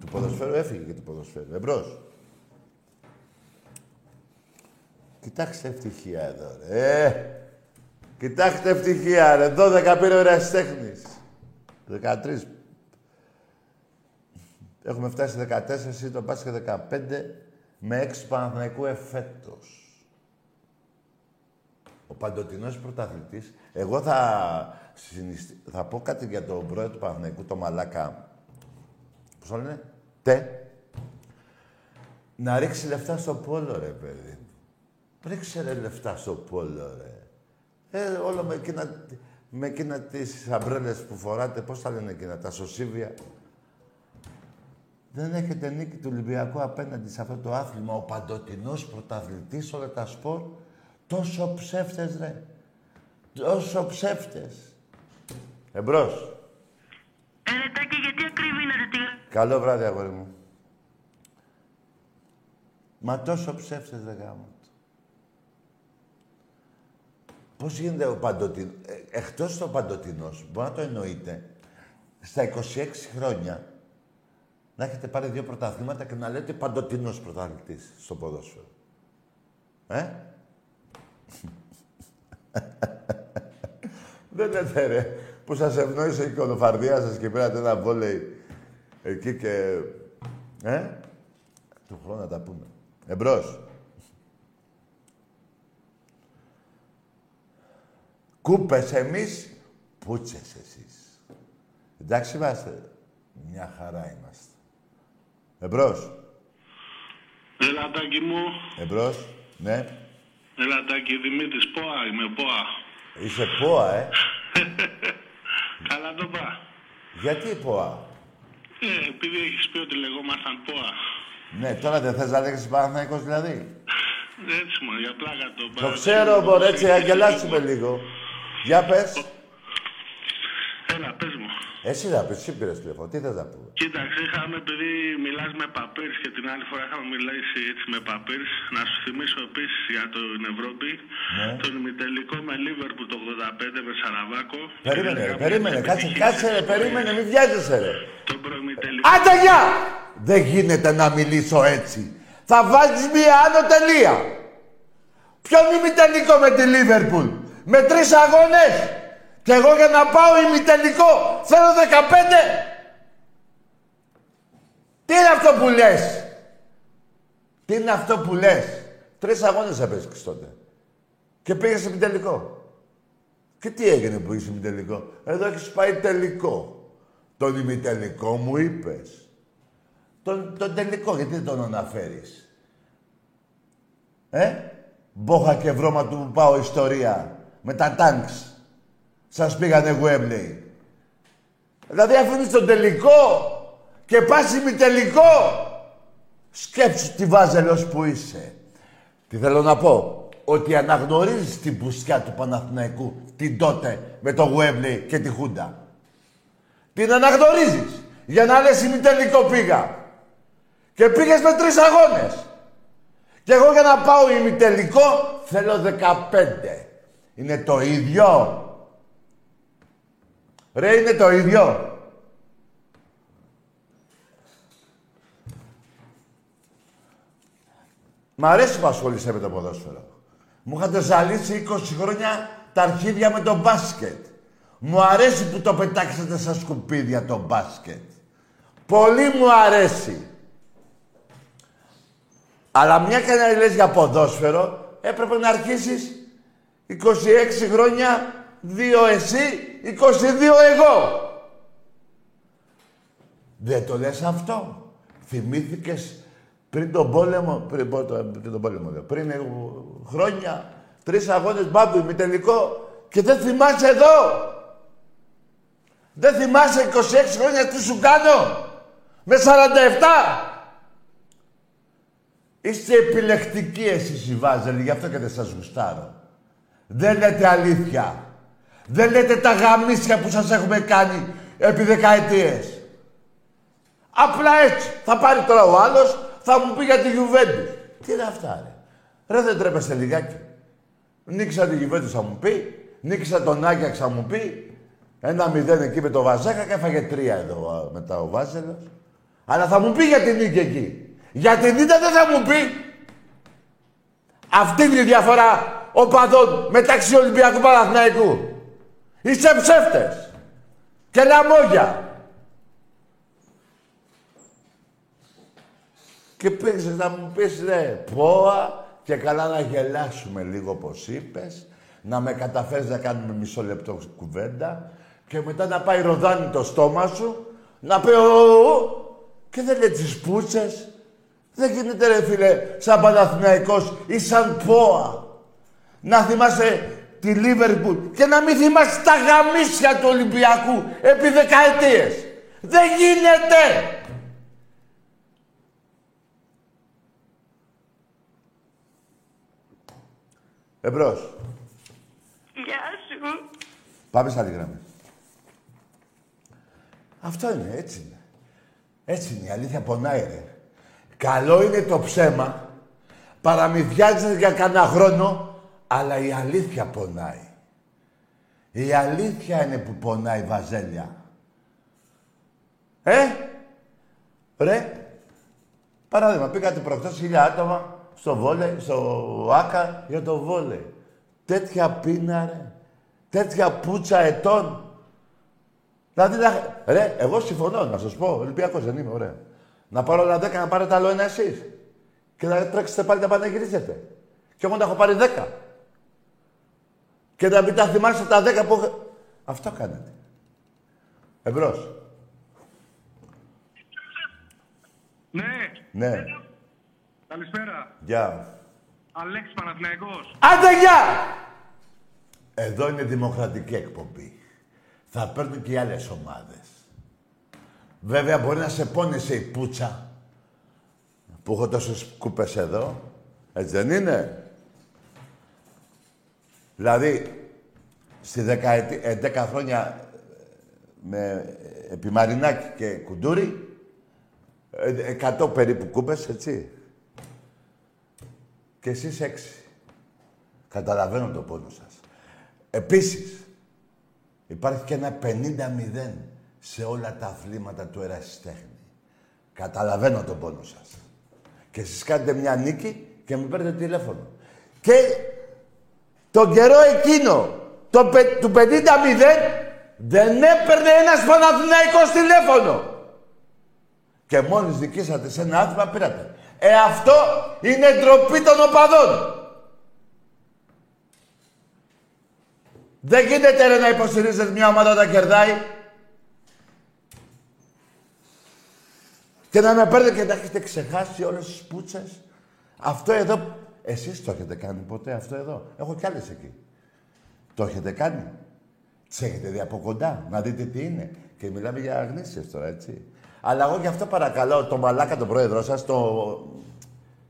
Του ποδοσφαίρου έφυγε και του ποδοσφαίρου. Εμπρός. Κοιτάξτε ευτυχία εδώ, ρε. Ε, κοιτάξτε ευτυχία, ρε. 12 πήρε ο τέχνης. 13. Έχουμε φτάσει 14 ή το πας και 15 με 6 Παναθηναϊκού εφέτος. Ο παντοτινός πρωταθλητής. Εγώ θα, θα πω κάτι για τον πρόεδρο του Παναθηναϊκού, το Μαλάκα. Πώς το λένε, Τε. Να ρίξει λεφτά στο πόλο, ρε παιδί. Ρίξε ρε λεφτά στο πόλο, ρε. Ε, όλο με εκείνα, με εκείνα τις αμπρέλες που φοράτε, πώς τα λένε εκείνα, τα σωσίβια; Δεν έχετε νίκη του Ολυμπιακού απέναντι σε αυτό το άθλημα. Ο παντοτινός πρωταθλητής όλα τα σπορ. Τόσο ψεύτες, ρε. Τόσο ψεύτες. Εμπρός.
Ε, γιατί ακρίβει
Καλό βράδυ, αγόρι μου. Μα τόσο ψεύτες, ρε γάμο. Πώς γίνεται ο παντοτινός, ε, εκτός το παντοτινός, μπορεί να το εννοείτε, στα 26 χρόνια να έχετε πάρει δύο πρωταθλήματα και να λέτε παντοτινός πρωταθλητής στο ποδόσφαιρο. Ε; <laughs> Δεν λέτε ρε, που σας ευνόησε η κολοφαρδία σας και πήρατε ένα βόλεϊ εκεί και... Ε; Του χρόνου να τα πούμε. Εμπρός. Κούπες εμείς, πούτσες εσείς. Εντάξει είμαστε. Μια χαρά είμαστε. Εμπρός.
Ελατάκι μου.
Εμπρός. Ναι.
Ελατάκι Δημήτρης, ΠΟΑ είμαι, ΠΟΑ.
Είσαι ΠΟΑ, ε. <laughs>
Καλά το πά.
Γιατί ΠΟΑ.
Ε, επειδή έχεις πει ότι λεγόμασταν ΠΟΑ.
Ναι, τώρα δεν θες να λέγεις Παναθηναϊκός δηλαδή.
Έτσι μόνο, για πλάκα το
Το ξέρω, μπορεί έτσι, αγγελάσουμε λίγο. Για πες.
Έλα, πες μου.
Εσύ θα πεις, εσύ πήρες τηλέφωνο. Τι θες να πούμε.
Κοίταξε, είχαμε, επειδή μιλάς με παπέρς και την άλλη φορά είχαμε μιλήσει έτσι με παπέρς, να σου θυμίσω επίσης για την Ευρώπη, ναι. τον ημιτελικό με Λίβερπουλ το 85 με Σαραβάκο.
Περίμενε, ρε, περίμενε, κάτσε, κάτσε ρε, περίμενε, μην βιάζεσαι ρε.
Τον προημιτελικό.
Άντε, γεια! Δεν γίνεται να μιλήσω έτσι. Θα βάζεις μία άνω τελεία. Ποιον ημιτελικό με τη Λίβερπουλ; Με τρεις αγώνες. Και εγώ για να πάω ημιτελικό θέλω 15. Τι είναι αυτό που λες; Τι είναι αυτό που λες; Τρεις αγώνες έπαιξες τότε. Και πήγες ημιτελικό. Και τι έγινε που είσαι ημιτελικό; Εδώ έχεις πάει τελικό. Τον ημιτελικό μου είπες. Τον, τον τελικό, γιατί δεν τον αναφέρεις; Ε, μπόχα και βρώμα του πάω ιστορία. Με τα τάγκς. Σας πήγανε Γουέμπλεϊ. Δηλαδή αφήνεις τον τελικό και πας τελικό. Σκέψου τι βάζελος που είσαι. Τι θέλω να πω; Ότι αναγνωρίζεις την πουστιά του Παναθηναϊκού την τότε με το Γουέμπλε και τη Χούντα. Την αναγνωρίζεις. Για να λες ημιτελικό πήγα. Και πήγες με τρεις αγώνες. Και εγώ για να πάω ημιτελικό θέλω 15. Είναι το ίδιο. Ρε, είναι το ίδιο. Μ' αρέσει που ασχολείσαι με το ποδόσφαιρο. Μου είχατε ζαλίσει 20 χρόνια τα αρχίδια με το μπάσκετ. Μου αρέσει που το πετάξατε στα σκουπίδια το μπάσκετ. Πολύ μου αρέσει. Αλλά μια και να λες για ποδόσφαιρο, έπρεπε να αρχίσεις 26 χρόνια, δύο εσύ, 22 εγώ. Δεν το λες αυτό. Θυμήθηκες πριν τον πόλεμο, πριν, πριν τον πόλεμο, πριν χρόνια, τρεις αγώνες μπάμπου, μη τελικό και δεν θυμάσαι εδώ. Δεν θυμάσαι 26 χρόνια τι σου κάνω. Με 47. Είστε επιλεκτικοί εσείς οι Βάζελοι, γι' αυτό και δεν σας γουστάρω. Δεν λέτε αλήθεια. Δεν λέτε τα γαμίσια που σας έχουμε κάνει επί δεκαετίες. Απλά έτσι. Θα πάρει τώρα ο άλλος, θα μου πει για τη Γιουβέντους. Τι είναι αυτά, ρε; Ρε δεν τρέπεστε λιγάκι. Νίκησα τη Γιουβέντους θα μου πει. Νίκησα τον Άγιαξ θα μου πει. Ένα μηδέν εκεί με το Βαζέκα και έφαγε τρία εδώ μετά ο Βάζελος. Αλλά θα μου πει για την νίκη εκεί. Για την ήττα δεν θα μου πει. Αυτή είναι η διαφορά οπαδών μεταξύ Ολυμπιακού Παναθηναϊκού. Είστε ψεύτες. Και λαμόγια. Και πήγες να μου πεις, ρε, πόα και καλά να γελάσουμε λίγο, όπως είπες, να με καταφέρεις να κάνουμε μισό λεπτό κουβέντα και μετά να πάει ροδάνει το στόμα σου, να πει ο, και δεν λέει τις πούτσες. Δεν γίνεται ρε φίλε, σαν Παναθηναϊκός ή σαν ΠΟΑ. Να θυμάσαι τη Λίβερπουλ και να μην θυμάσαι τα γαμίσια του Ολυμπιακού επί δεκαετίες. Δεν γίνεται! Εμπρός.
Γεια σου.
Πάμε στα άλλη γραμμή. Αυτό είναι, έτσι είναι. Έτσι είναι, η αλήθεια πονάει, ρε. Καλό είναι το ψέμα, παραμυθιάζεται για κανένα χρόνο, αλλά η αλήθεια πονάει. Η αλήθεια είναι που πονάει, Βαζέλια. Ε, ρε, παράδειγμα, πήγατε προχτές χίλια άτομα στο βόλε, στο ΆΚΑ για το βόλε. Τέτοια πείνα, ρε. Τέτοια πούτσα ετών. Δηλαδή, ρε, εγώ συμφωνώ, να σας πω, Ολυμπιακός δεν είμαι, ωραία. Να πάρω άλλα 10, να πάρετε άλλο ένα εσείς. Και να τρέξετε πάλι να πανεγυρίζετε. Και εγώ να έχω πάρει 10. Και να μην τα θυμάστε τα 10 που... Αυτό κάνετε. Εμπρός.
Ναι.
Ναι.
Καλησπέρα.
Γεια.
Αλέξης Παναθηναϊκός.
Άντε, γεια! Εδώ είναι δημοκρατική εκπομπή. Θα παίρνουν και οι άλλες ομάδες. Βέβαια, μπορεί να σε πόνεσε η πουτσα που έχω τόσες κούπες εδώ. Έτσι δεν είναι; Δηλαδή, στη δεκαετή, 11 χρόνια με επιμαρινάκι και κουντούρι, 100 περίπου κούπες, έτσι. Και εσείς έξι. Καταλαβαίνω το πόνο σας. Επίσης, υπάρχει και ένα 50-0 σε όλα τα αθλήματα του ερασιτέχνη. Καταλαβαίνω τον πόνο σας. Και εσείς κάνετε μια νίκη και μου παίρνετε τηλέφωνο. Και τον καιρό εκείνο, το, του 50-0, δεν έπαιρνε ένας Παναθηναϊκός τηλέφωνο. Και μόλις δικήσατε σε ένα άθλημα πήρατε. Ε, αυτό είναι ντροπή των οπαδών. Δεν γίνεται ρε, να υποστηρίζετε μια ομάδα όταν κερδάει. Και να με παίρνετε και να έχετε ξεχάσει όλες τις πούτσες. Αυτό εδώ, εσείς το έχετε κάνει ποτέ αυτό εδώ; Έχω κι άλλες εκεί. Το έχετε κάνει; Τις έχετε δει από κοντά, να δείτε τι είναι. Και μιλάμε για αγνήσεις τώρα, έτσι. Αλλά εγώ γι' αυτό παρακαλώ το μαλάκα τον πρόεδρο σας, το...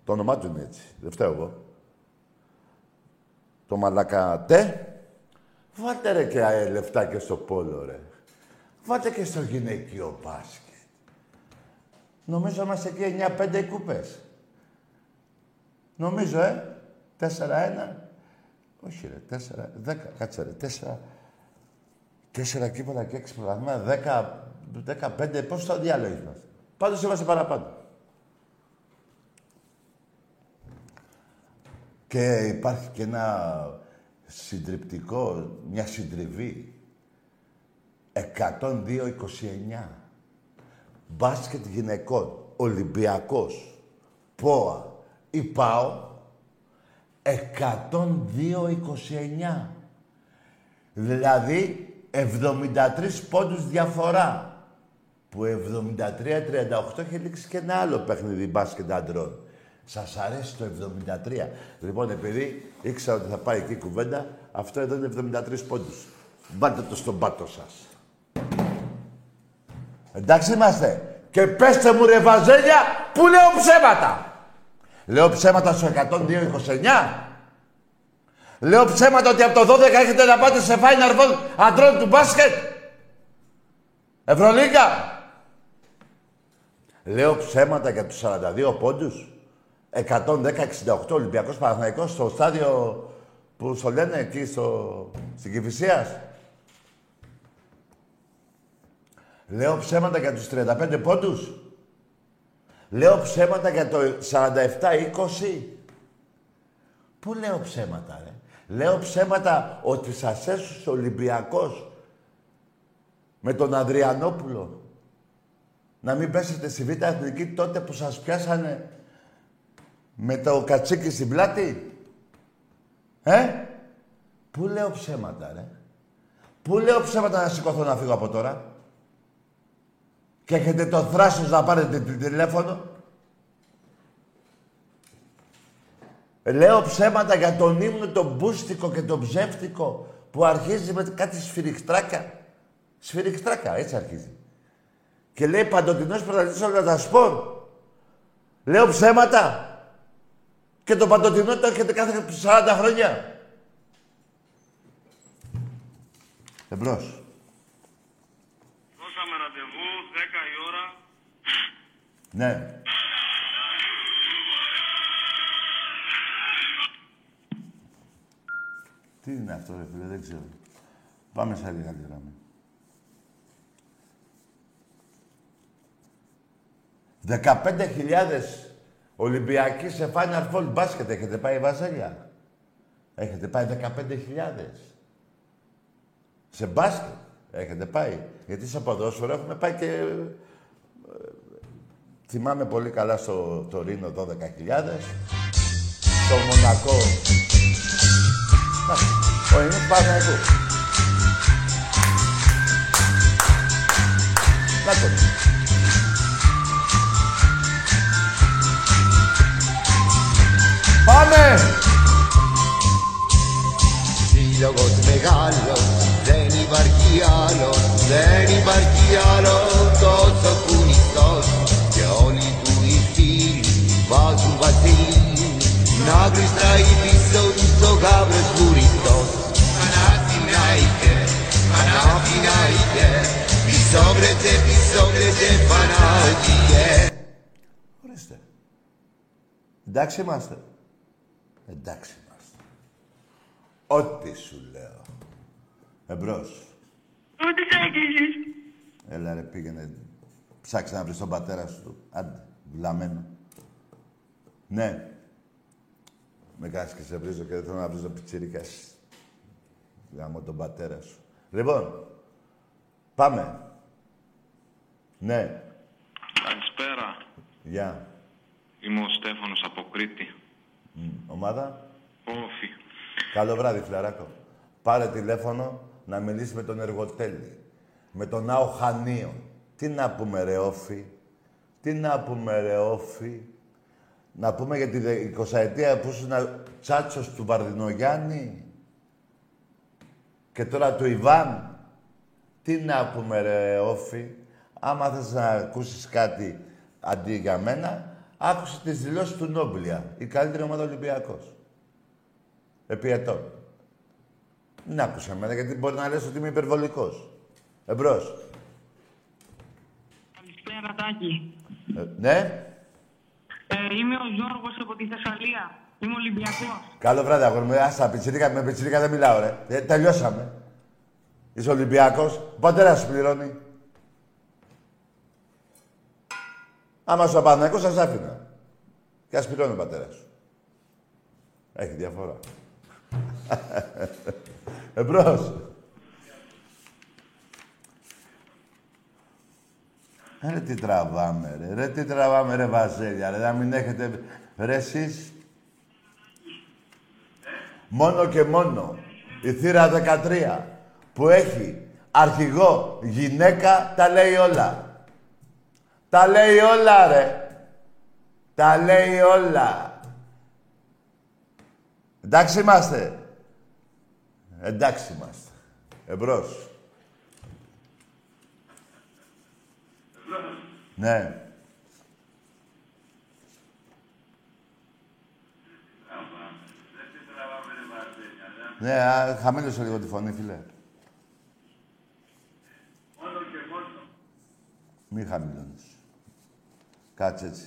το όνομά του είναι έτσι. Δεν φταίω εγώ. Το μαλακατέ. Βάλτε ρε και λεφτά και στο πόλο, ρε. Βάλτε και στο γυναικείο μπάσκετ. Νομίζω είμαστε εκεί 9-5 κούπες. Νομίζω, ε. 4-1. Όχι, ρε. 4, 10. Κάτσε, ρε. 4. 4 κύπελα και 6 προγράμματα. 10, 15. Πώς το διάλογο είμαστε. Πάντως είμαστε παραπάνω. Και υπάρχει και ένα συντριπτικό, μια συντριβή. 102-29. Μπάσκετ γυναικών. Ολυμπιακός. ΠΟΑ. Η ΠΑΟ. 102-29. Δηλαδή 73 πόντους διαφορά. Που 73-38 έχει λήξει και ένα άλλο παιχνίδι μπάσκετ αντρών. Σας αρέσει το 73. Λοιπόν, επειδή ήξερα ότι θα πάει εκεί η κουβέντα, αυτό εδώ είναι 73 πόντους. Μπάτε το στον πάτο σας. Εντάξει είμαστε. Και πέστε μου ρε Βαζέλια, που λέω ψέματα. Λέω ψέματα στο 102-29. Λέω ψέματα ότι από το 12 έχετε να πάτε σε Final Four αντρών του μπάσκετ. Ευρωλίγκα. Λέω ψέματα για τους 42 πόντους. 110-68 Ολυμπιακός Παναθηναϊκός στο στάδιο που στο λένε εκεί στο... στην Κηφισίας. Λέω ψέματα για τους 35 πόντους. Λέω ψέματα για το 47-20. Πού λέω ψέματα, ρε; Λέω ψέματα ότι σας έσωσε ο Ολυμπιακός με τον Αδριανόπουλο. Να μην πέσετε στη Β' Εθνική τότε που σας πιάσανε με το κατσίκι στην πλάτη. Ε, πού λέω ψέματα, ρε; Πού λέω ψέματα να σηκωθώ να φύγω από τώρα; Και έχετε το θράσος να πάρετε το τηλέφωνο. Λέω ψέματα για τον ύμνο, τον μπούστικο και τον ψεύτικο που αρχίζει με κάτι σφυριχτράκα. Σφυριχτράκα, έτσι αρχίζει. Και λέει παντοτινός πρωταθλητής όλα τα σπορ. Λέω ψέματα. Και το παντοτινό το έχετε κάθε 40 χρόνια. Εμπρός.
Δώσαμε ραντεβού, 10 η ώρα.
Ναι. Τι είναι αυτό, ρε φίλε, δεν ξέρω. Πάμε σε άλλη άλλη γραμμή. 15.000 Ολυμπιακοί σε Final Four μπάσκετ έχετε πάει Βασίλια; Έχετε πάει 15.000. Σε μπάσκετ έχετε πάει; Γιατί σε ποδόσφαιρο έχουμε πάει και... Ε, θυμάμαι πολύ καλά στο Τωρίνο 12.000. Στο Μονακό... Ο Ινούς Παναγικού. Να το Πάμε!
Σύλλογος μεγάλος, δεν υπάρχει άλλος, δεν υπάρχει άλλος να γλιστράει πίσω του ο γάβρος βουριστός. Παναθηναϊκέ, Παναθηναϊκέ, πίσω γκρετζε, πίσω γκρετζε, Παναθηναϊκέ.
Ορίστε. Εντάξει είμαστε. Εντάξει είμαστε. Ό,τι σου λέω. Εμπρός.
Ό,τι θα αγγίζεις.
Έλα ρε, πήγαινε. Ψάξε να βρεις τον πατέρα σου. Άντε, βλαμμένο. Ναι. Με κάνεις και σε βρίζω και δεν θέλω να βρίζω πιτσιρίκας. Γάμω τον πατέρα σου. Λοιπόν, πάμε. Ναι.
Καλησπέρα.
Γεια.
Είμαι ο Στέφανος από Κρήτη.
Ομάδα;
Όφι.
Καλό βράδυ, φιλαράκο. Πάρε τηλέφωνο να μιλήσεις με τον Εργοτέλη. Με τον Νάο Χανίων. Τι να πούμε ρε όφι. Τι να πούμε ρε όφι. Να πούμε για τη 20 ετία που ήσουν τσάτσος του Βαρδινογιάννη. Και τώρα του Ιβάν. Τι να πούμε ρε όφι. Άμα θες να ακούσεις κάτι αντί για μένα, άκουσε τις δηλώσεις του Νόμπλια. Η καλύτερη ομάδα Ολυμπιακός. Επί ετών. Δεν άκουσα εμένα, γιατί μπορεί να λες ότι είμαι υπερβολικός. Εμπρός.
Καλησπέρα, Τάκη.
Ε, ναι.
Ε, είμαι ο Γιώργος από τη Θεσσαλία. Είμαι Ολυμπιακός.
Καλό βράδυ, αγόρι μου. Άστα, πιτσιρίκα, με πιτσιρίκα δεν μιλάω, ρε. Ε, τελειώσαμε. Είσαι Ολυμπιακός. Ο πατέρας σου πληρώνει. Άμα είσαι ο Παναγικός, σας άφηνα. Και ας πληρώνει ο πατέρας σου. Έχει διαφορά. <laughs> Εμπρός. Ρε τι τραβάμε ρε, ρε τι τραβάμε ρε Βαζέλια, ρε να μην έχετε ρε εσείς; Μόνο και μόνο η θύρα 13 που έχει αρχηγό γυναίκα τα λέει όλα. Τα λέει όλα ρε. Τα λέει όλα. Εντάξει είμαστε. Εντάξει είμαστε. Εμπρός. Ναι. Ναι, χαμήλωσε λίγο τη φωνή, φίλε. Μόνο και μόνο. Μη χαμηλώνεις. Κάτσε έτσι.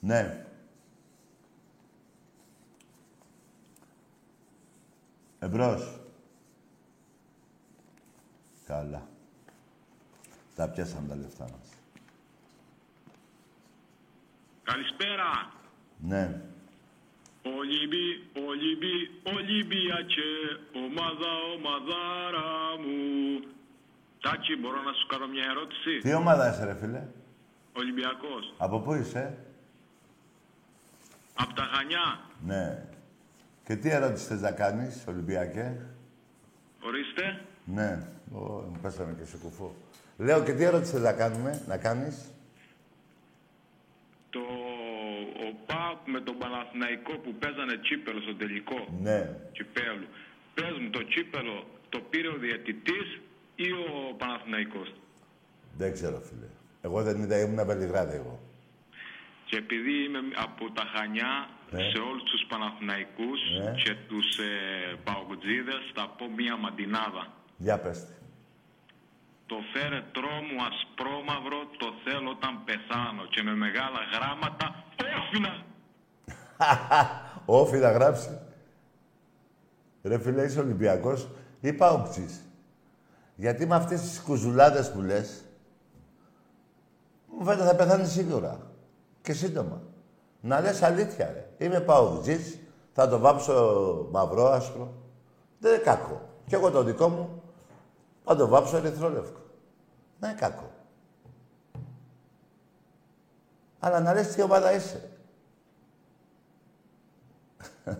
Ναι. Εμπρός. Καλά. Τα πιάσαμε τα λεφτά μας.
Καλησπέρα.
Ναι.
Ολυμπι, Ολυμπι, Ολυμπιακέ, ομάδα, ομαδάρα μου. Τάκη, μπορώ να σου κάνω μια ερώτηση;
Τι ομάδα είσαι, ρε φίλε;
Ολυμπιακός.
Από πού είσαι;
Απ' τα Χανιά.
Ναι. Και τι ερώτηση θες να κάνεις, Ολυμπιακέ;
Ορίστε.
Ναι. Ω, μου πέσαμε και σε κουφό. Λέω και τι ερώτηση θες να κάνουμε, να κάνεις;
Το ο ΠΑΟΚ με τον Παναθηναϊκό που παίζανε τσίπελο στο τελικό
Ναι.
τσιπέλου. Πες μου, το τσίπελο το πήρε ο διαιτητής ή ο Παναθηναϊκός;
Δεν ξέρω, φίλε. Εγώ δεν είδα, ήμουν Βελιγράδι εγώ.
Και επειδή είμαι από τα Χανιά,
Ναι.
σε όλους τους Παναθηναϊκούς
Ναι.
και τους ε, Παοκτζίδες θα πω μία μαντινάδα.
Για πες.
Το φέρετρό μου ασπρόμαυρο το θέλω όταν πεθάνω και με μεγάλα γράμματα όφινα. <laughs>
Όφι να γράψει. Ρε φίλε, είσαι Ολυμπιακός ή Παοκτζής. Γιατί με αυτές τις κουζουλάδες που λες, μου φαίνεται θα πεθάνεις σίγουρα. Και σύντομα. Να λες αλήθεια, ρε. Είμαι Παοκτζής, θα το βάψω μαυρό, άσπρο. Δεν είναι κακό. Κι εγώ το δικό μου θα το βάψω ερυθρόλευκο. Δεν είναι κακό. Αλλά να λες τι ομάδα είσαι. <laughs>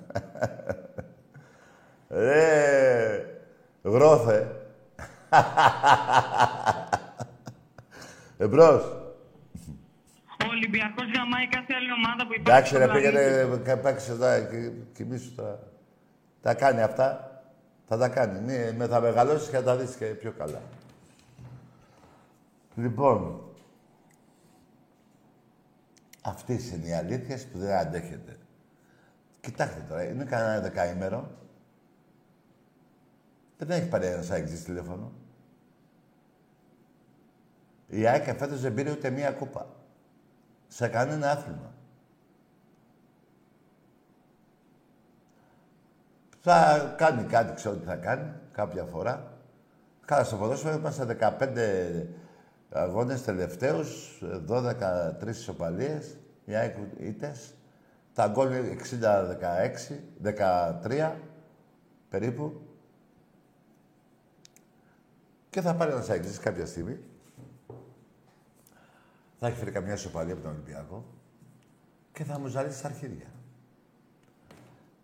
Ρε, γρόθε. <laughs> Εμπρός.
Ο Ολυμπιακός γαμάει κάθε άλλη ομάδα που υπάρχει.
Εντάξει
στον
ρε,
πλανήτη.
πήγαινε, κα- παίξε εδώ, και κοιμήσου τώρα. Τα κάνει αυτά. Θα τα κάνει. Ναι, με θα μεγαλώσεις και θα τα δεις και πιο καλά. Λοιπόν, αυτές είναι οι αλήθειες που δεν αντέχετε. Κοιτάξτε τώρα, είναι κανένα δεκαήμερο. Δεν έχει πάρει ένας αεξής τηλέφωνο. Η ΑΕΚ φέτος δεν πήρε ούτε μία κούπα. Σε κανένα άθλημα. Θα κάνει κάτι, ξέρω τι θα κάνει, κάποια φορά. Καλά, στο ποδόσφαιρο είμαστε 15 αγώνες τελευταίους, 12-3 ισοπαλίες, οι ΑΕΚ ήττες. Τα γκολ 60-16, 13 περίπου. Και θα πάρει ένας αεξής κάποια στιγμή. Θα έχει φέρει καμιά ισοπαλία από τον Ολυμπιακό και θα μου ζαλίσει στα αρχίδια.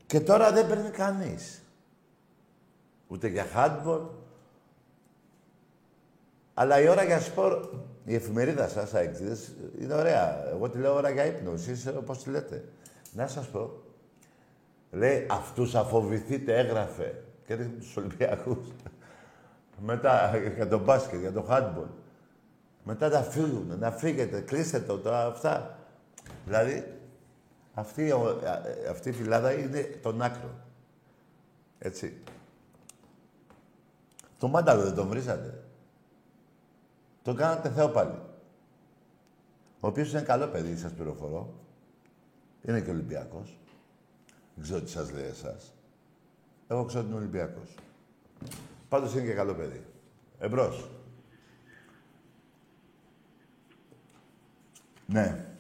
Και τώρα δεν παίρνει κανείς. Ούτε για handball. Αλλά η ώρα για σπορ, η εφημερίδα σας, αεξίδες, είναι ωραία. Εγώ τη λέω ώρα για ύπνος, εσείς όπως τη λέτε. Να σας πω, λέει, αυτούς αφοβηθείτε, έγραφε. Και δείχνει τους Ολυμπιακούς. Μετά για τον μπάσκετ, για το handball. Μετά να φύγουν, να φύγετε, κλείστε το, το αυτά. Δηλαδή, αυτή, αυτή η φυλάδα είναι τον άκρο. Έτσι. Το μάνταλο δεν τον βρίσατε. Το κάνατε Θεό πάλι. Ο οποίος είναι καλό παιδί, σας πληροφορώ. Είναι και Ολυμπιακός. Δεν ξέρω τι σας λέει εσάς. Εγώ ξέρω ότι είναι Ολυμπιακός. Πάντως είναι και καλό παιδί. Εμπρός. Ναι.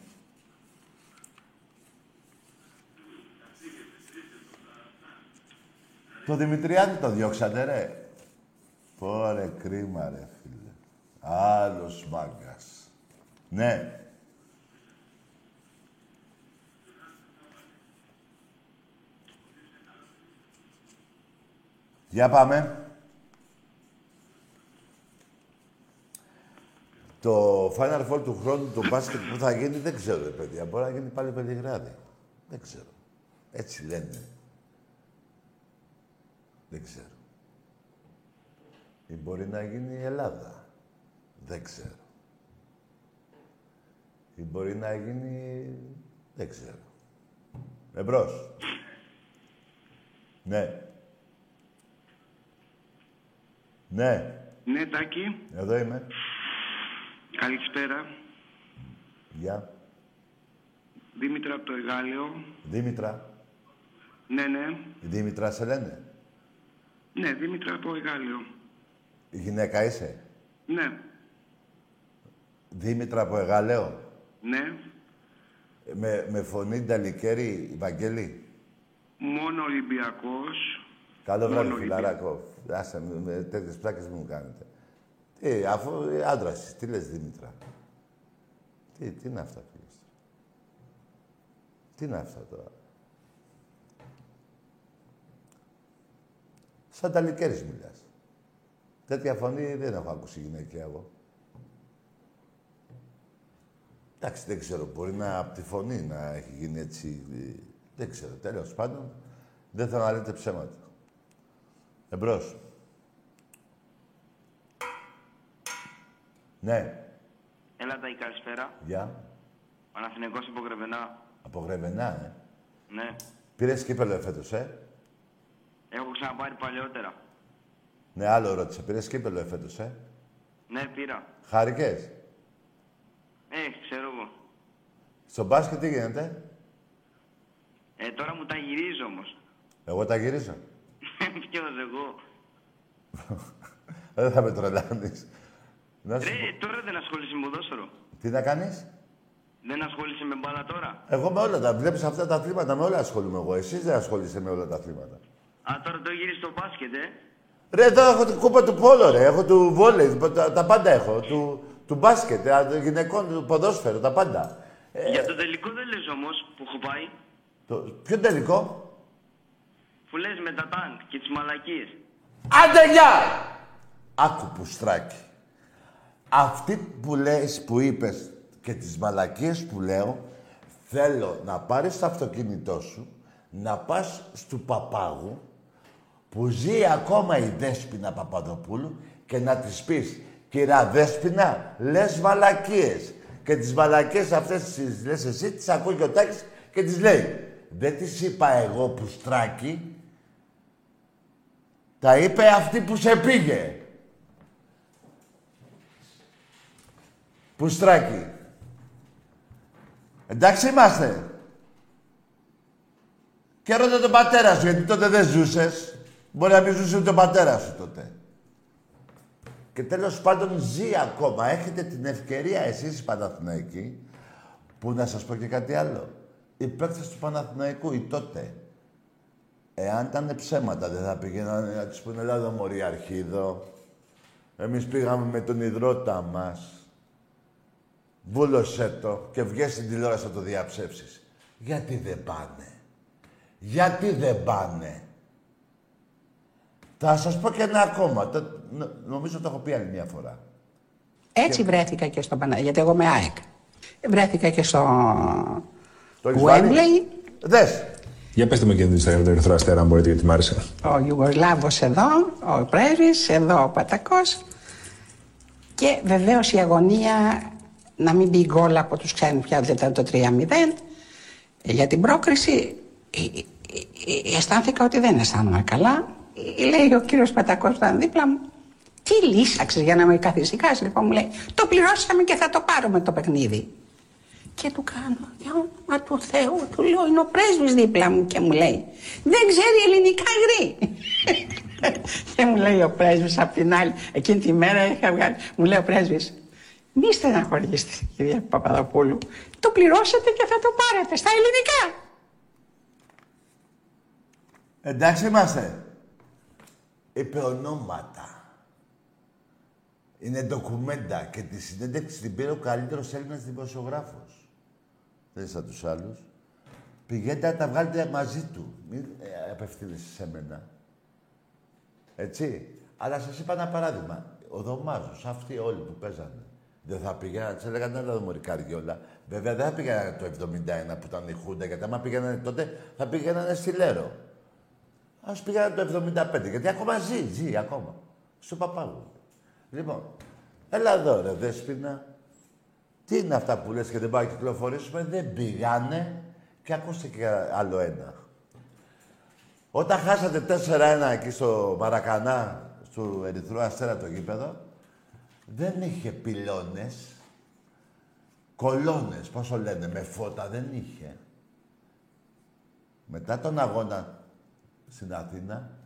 Το Δημητριάδη το διώξατε, ρε. Πόρε κρίμα, ρε, φίλε. Άλλος μάγκας. Ναι. Για πάμε. Το Final Four του χρόνου, το μπάσκετ που θα γίνει, δεν ξέρω, ρε παιδιά. Μπορεί να γίνει πάλι Βελιγράδι. Δεν ξέρω. Έτσι λένε. Δεν ξέρω. Ή μπορεί να γίνει η Ελλάδα. Δεν ξέρω. Ή μπορεί να γίνει... Δεν ξέρω. Εμπρός. Ναι. Ναι.
Ναι, Τάκη.
Εδώ είμαι.
Καλησπέρα.
Γεια.
Δήμητρα από το Εγάλεο.
Δήμητρα.
Ναι, ναι.
Δήμητρα σε λένε.
Ναι, Δήμητρα από Εγάλεο.
Γυναίκα είσαι;
Ναι.
Δήμητρα από Εγάλεο;
Ναι.
Με, με φωνή Νταλικέρη, Βαγγέλη;
Μόνο Ολυμπιακός.
Καλό βράδυ, φιλαράκο. Άσε με, με τέτοιες πλάκες μου κάνετε. Τι, αφού άντρα τι λες Δήμητρα; Τι, τι είναι αυτά, φίλε; Τι είναι αυτά τώρα; Σαν τα λικέρης μιλάς. Τέτοια φωνή δεν έχω ακούσει γυναικεία εγώ. Εντάξει, δεν ξέρω. Μπορεί να από τη φωνή να έχει γίνει έτσι. Δεν ξέρω. Τέλος πάντων, δεν θέλω να λέτε ψέματα. Εμπρός. Ναι.
Έλα τα καλησπέρα.
Γεια.
Παναθηναϊκός από Γρεβενά.
Από Γρεβενά, ε.
Ναι.
Πήρες κύπελο εφέτος, ε;
Έχω ξαναπάρει παλιότερα.
Ναι, άλλο ρώτησε. Πήρες κύπελο εφέτος, ε;
Ναι, πήρα.
Χάρηκες;
Ε, ξέρω εγώ.
Στο μπάσκετ τι γίνεται;
Ε, τώρα μου τα γυρίζω όμως.
Εγώ τα γυρίζω. <laughs>
Ποιος εγώ. <laughs>
δεν θα με τρελάνεις.
Ρε, τώρα δεν ασχολείσαι με ποδόσφαιρο.
Τι να κάνεις;
Δεν ασχολείσαι με μπάλα τώρα.
Εγώ με όλα τα. Βλέπεις αυτά τα αθλήματα, με όλα ασχολούμαι εγώ. Εσείς δεν ασχολείσαι με όλα τα αθλήματα.
Α, τώρα το γυρίζει στο μπάσκετ, ε.
Ρε, εδώ έχω την κούπα του πόλο, ρε. Έχω του βόλεϊ, τα, τα πάντα έχω. Του, του μπάσκετ, ε, γυναικών, του ποδόσφαιρο, τα πάντα.
Ε, Για το τελικό δεν λες όμως που έχω πάει.
Το, ποιο τελικό;
Που λες με τα τάγκ και τις μαλακίες.
Άντε, γεια! Άκου που στράκι. Αυτή που λες, που είπες και τις μαλακίες που λέω, θέλω να πάρεις το αυτοκίνητό σου, να πας στου παπάγου, που ζει ακόμα η Δέσποινα Παπαδοπούλου και να της πεις «Κυρία Δέσποινα, λες μαλακίες». Και τις μαλακίες αυτές τις λες εσύ, τις ακούει και ο Τάκης και τις λέει «Δεν τις είπα εγώ που στράκι, τα είπε αυτή που σε πήγε». Πουστράκι. Εντάξει είμαστε. Και ρώτα τον πατέρα σου, γιατί τότε δεν ζούσες. Μπορεί να μην ζούσε ούτε ο πατέρας σου τότε. Και τέλος πάντων ζει ακόμα. Έχετε την ευκαιρία εσείς οι Παναθηναϊκοί, που να σας πω και κάτι άλλο. Οι παίκτες του Παναθηναϊκού, οι τότε, εάν ήταν ψέματα, δεν θα πήγαιναν να τους πούνε «Ελλάδο μωρή αρχίδο». Εμείς πήγαμε με τον υδρότα μας. Βούλωσέ το και βγες στην τηλεόραση να το διαψεύσεις. Γιατί δεν πάνε. Γιατί δεν πάνε. Θα σας πω και ένα ακόμα. Το, νομίζω το έχω πει άλλη μια φορά.
Έτσι και... βρέθηκα και στο Παναγία, γιατί εγώ είμαι ΑΕΚ. Βρέθηκα και στο
το
Wembley.
Δες.
Για πετε μου και την Instagram του Ερυθρό Αστέρα, αν μπορείτε, γιατί μ' άρεσε.
Ο Ιουγκοσλάβος εδώ, ο πρέσβη, εδώ ο Πατακός. Και βεβαίως η αγωνία να μην μπει γκολ από τους ξένους πια δεν το 3-0. Για την πρόκριση ε, ε, ε, αισθάνθηκα ότι δεν αισθάνομαι καλά. Λέει ο κύριος Πατακό που ήταν δίπλα μου, τι λύσαξες για να με καθησυχάσεις. Λοιπόν, μου λέει, το πληρώσαμε και θα το πάρουμε το παιχνίδι. Και του κάνω, για όνομα του Θεού, του λέω, είναι ο πρέσβης δίπλα μου και μου λέει, δεν ξέρει ελληνικά γρή. <laughs> και μου λέει ο πρέσβης απ' την άλλη, εκείνη τη μέρα είχα βγάλει, μου λέει ο πρέσβης, μη στεναχωρήσετε κυρία Παπαδοπούλου, το πληρώσατε και θα το πάρετε στα ελληνικά.
Εντάξει είμαστε. Είπε ονόματα. Είναι ντοκουμέντα και τη συνέντευξη την πήρε ο καλύτερος Έλληνας δημοσιογράφος δεν σαν τους άλλους. Πηγαίνετε να τα βγάλετε μαζί του. Μην ε, απευθύνεσαι σε μένα. Έτσι. Αλλά σας είπα ένα παράδειγμα. Ο Δωμάζος, αυτοί όλοι που παίζανε. Δεν θα πήγαιναν, τι έλεγαν να δω μωρή καριόλα. Βέβαια δεν θα πήγαιναν το 71 που ήταν η Χούντα, γιατί άμα πήγαιναν τότε θα πήγαιναν στη Λέρο. Α πήγαιναν το 75, γιατί ακόμα ζει, ζει ακόμα. Στο παπάγου. Λοιπόν, έλα εδώ ρε Δέσποινα. Τι είναι αυτά που λες και δεν πάει να κυκλοφορήσουμε; Δεν πήγανε. Και ακούστε και άλλο ένα. Όταν χάσατε 4-1 εκεί στο Μαρακανά, στο Ερυθρό Αστέρα το γήπεδο, δεν είχε πυλώνες, κολόνες, πόσο λένε, με φώτα δεν είχε. Μετά τον αγώνα στην Αθήνα,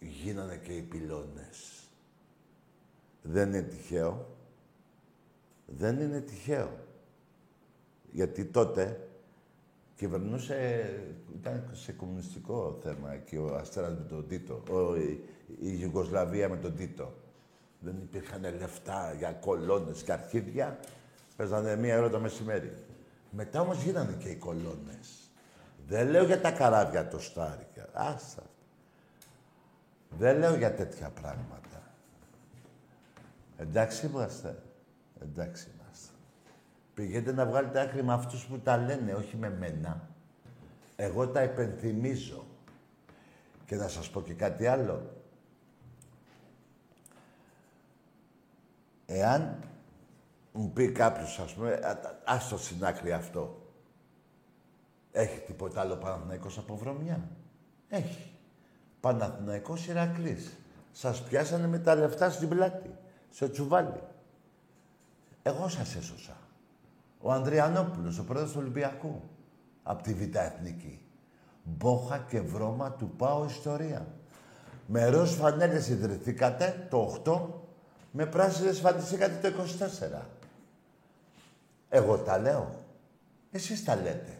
γίνανε και οι πυλώνες. Δεν είναι τυχαίο δεν είναι τυχαίο. Γιατί τότε κυβερνούσε, ήταν σε κομμουνιστικό θέμα και ο Αστέρας με τον Τίτο, ο, η, η Ιουγκοσλαβία με τον Τίτο. Δεν υπήρχαν λεφτά για κολόνες και αρχίδια. Παίζανε μία ώρα το μεσημέρι. Μετά όμως γίνανε και οι κολόνες. Δεν λέω για τα καράβια το στάρικα. Άστα. Δεν λέω για τέτοια πράγματα. Εντάξει είμαστε. Εντάξει είμαστε. Πηγαίνετε να βγάλετε άκρη με αυτούς που τα λένε, όχι με μένα. Εγώ τα υπενθυμίζω. Και να σας πω και κάτι άλλο. Εάν μου πει κάποιος, ας πούμε, άστο στην άκρη αυτό. Έχει τίποτα άλλο Παναθηναϊκός από βρωμιά; Έχει. Παναθηναϊκός Ηρακλής. Σας πιάσανε με τα λεφτά στην πλάτη. Σε τσουβάλι. Εγώ σας έσωσα. Ο Ανδριανόπουλος, ο πρόεδρος του Ολυμπιακού. Από τη Β' Εθνική. Μπόχα και βρώμα του πάω ιστορία. Με ροζ φανέλες ιδρυθήκατε το 8, με πράσινες φαντιστήκατε το 24. Εγώ τα λέω. Εσείς τα λέτε.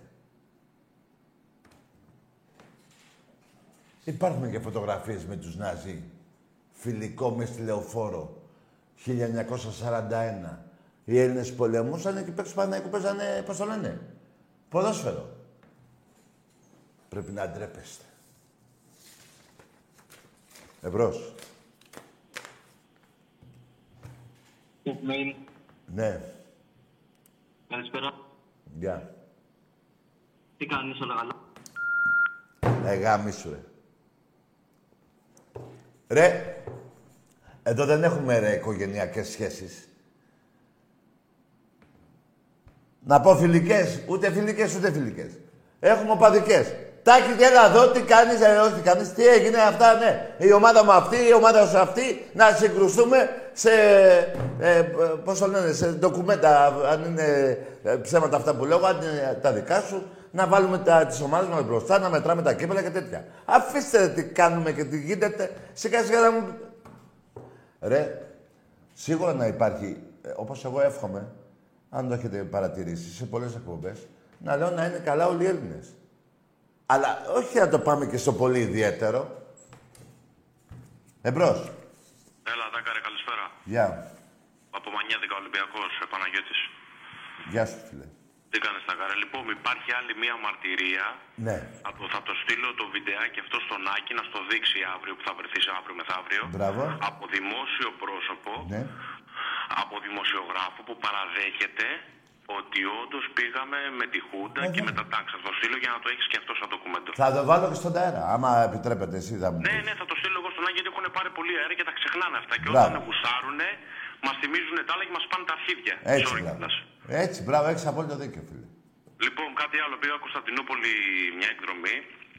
Υπάρχουν και φωτογραφίες με τους Ναζί. Φιλικό μες στη Λεωφόρο. 1941. Οι Έλληνες πολεμούσαν και παίξουν του Παναγικού παίζανε, πώς το λένε, ποδόσφαιρο. Πρέπει να ντρέπεστε. Εμπρός. Ναι.
Καλησπέρα.
Γεια.
Τι κάνεις όλα καλά;
Ε, γάμισου, ρε. Ρε, εδώ δεν έχουμε ρε οικογενειακές σχέσεις. Να πω φιλικές, ούτε φιλικές ούτε φιλικές. Έχουμε οπαδικές. Τάκι και έλα εδώ, τι κάνεις, ε, όχι τι κάνει, τι έγινε αυτά, ναι. Η ομάδα μου αυτή, η ομάδα σου αυτή, να συγκρουστούμε σε. Ε, Πώς το λένε, σε ντοκουμέντα, αν είναι ε, ψέματα αυτά που λέω, αν είναι τα δικά σου, να βάλουμε τις ομάδες μας μπροστά, να μετράμε τα κύπελα και τέτοια. Αφήστε τι κάνουμε και τι γίνεται, σιγά σιγά να μου. Ρε, σίγουρα να υπάρχει, ε, όπως εγώ εύχομαι, αν το έχετε παρατηρήσει σε πολλές εκπομπές, να λέω να είναι καλά όλοι οι Έλληνες. Αλλά όχι να το πάμε και στο πολύ ιδιαίτερο. Εμπρός.
Έλα, Δάκαρε, καλησπέρα.
Γεια.
Από Μανιάδικα Ολυμπιακός, Παναγιώτη.
Γεια σου, φίλε.
Τι κάνει, Δάκαρε. Λοιπόν, υπάρχει άλλη μία μαρτυρία.
Ναι.
Από, θα το στείλω το βιντεάκι αυτό στον Άκη να στο δείξει αύριο που θα βρεθεί αύριο μεθαύριο.
Μπράβο.
Από δημόσιο πρόσωπο
ναι
από δημοσιογράφο που παραδέχεται ότι όντως πήγαμε με τη Χούντα
Ε,
και
ναι.
με τα τάξη. Θα το στείλω για να το έχεις και αυτό σαν ντοκουμέντο.
Θα το βάλω και στον αέρα, άμα επιτρέπετε εσύ θα μου
Ναι,
πεις.
ναι, θα το στείλω εγώ στον Άγιο γιατί έχουν πάρει πολύ αέρα και τα ξεχνάνε αυτά. Και
Μπράβο.
όταν γουσάρουν, μας θυμίζουν τα άλλα και μας πάνε τα αρχίδια.
Έτσι,
Sorry
μπράβο.
κιόλας.
Έτσι, μπράβο, έχεις απόλυτο δίκιο, φίλε.
Λοιπόν, κάτι άλλο. Πήγα Κωνσταντινούπολη μια εκδρομή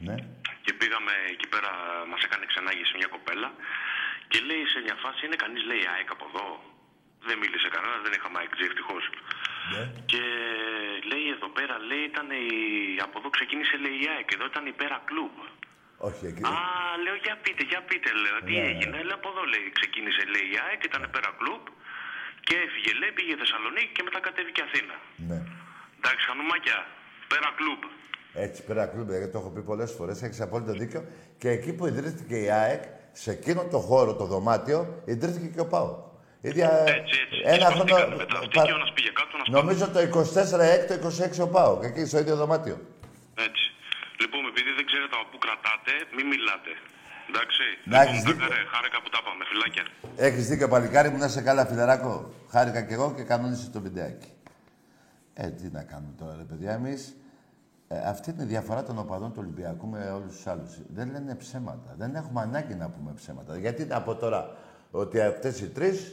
Ναι.
και πήγαμε εκεί πέρα, μας έκανε ξενάγηση μια κοπέλα και λέει σε μια φάση είναι κανείς λέει ΑΕΚ από εδώ. Δεν μίλησε κανένας, δεν είχαμε ΑΕΚ ευτυχώς.
Ναι.
Και λέει εδώ πέρα, λέει ήταν η... από εδώ ξεκίνησε λέει η ΑΕΚ, εδώ ήταν η πέρα κλουμπ.
Όχι, εκεί.
Α, λέω για πείτε, για πείτε, λέω, τι
Ναι.
έγινε. Λέω από εδώ λέει, ξεκίνησε λέει η ΑΕΚ, ήταν πέρα κλουμπ και έφυγε λέει, πήγε Θεσσαλονίκη και μετά κατέβηκε Αθήνα.
Ναι.
Εντάξει, χανουμάκια, πέρα κλουμπ.
Έτσι, πέρα κλουμπ, γιατί το έχω πει πολλές φορές, έχεις απόλυτο δίκιο. Και εκεί που ιδρύθηκε η ΑΕΚ, σε εκείνο το χώρο, το δωμάτιο, ιδρύθηκε και ο ΠΑΟ. Ίδια,
Έτσι, έτσι.
Ένα
Σπαστήκανε
χρόνο.
μετά αυτοί
πα-
και ο ένας πήγε κάτω, ο ένας
Νομίζω το 24 έκτο, 26 ο ΠΑΟ. Και εκεί στο ίδιο δωμάτιο.
Έτσι. Λοιπόν, επειδή δεν ξέρετε από πού κρατάτε, μην μιλάτε. Εντάξει.
Να έχεις
λοιπόν,
δίκιο.
τάκαρε, χάρηκα που τα πάμε. Φιλάκια.
Έχεις δίκιο, παλικάρι μου, να σε καλά, φιλεράκο. Χάρηκα κι εγώ και κανόνισε το βιντεάκι. Ε, τι να κάνουμε τώρα, ρε παιδιά, εμείς. Ε, αυτή είναι η διαφορά των οπαδών του Ολυμπιακού με όλους τους άλλους. Δεν λένε ψέματα. Δεν έχουμε ανάγκη να πούμε ψέματα. Γιατί να πω τώρα ότι αυτές οι τρεις,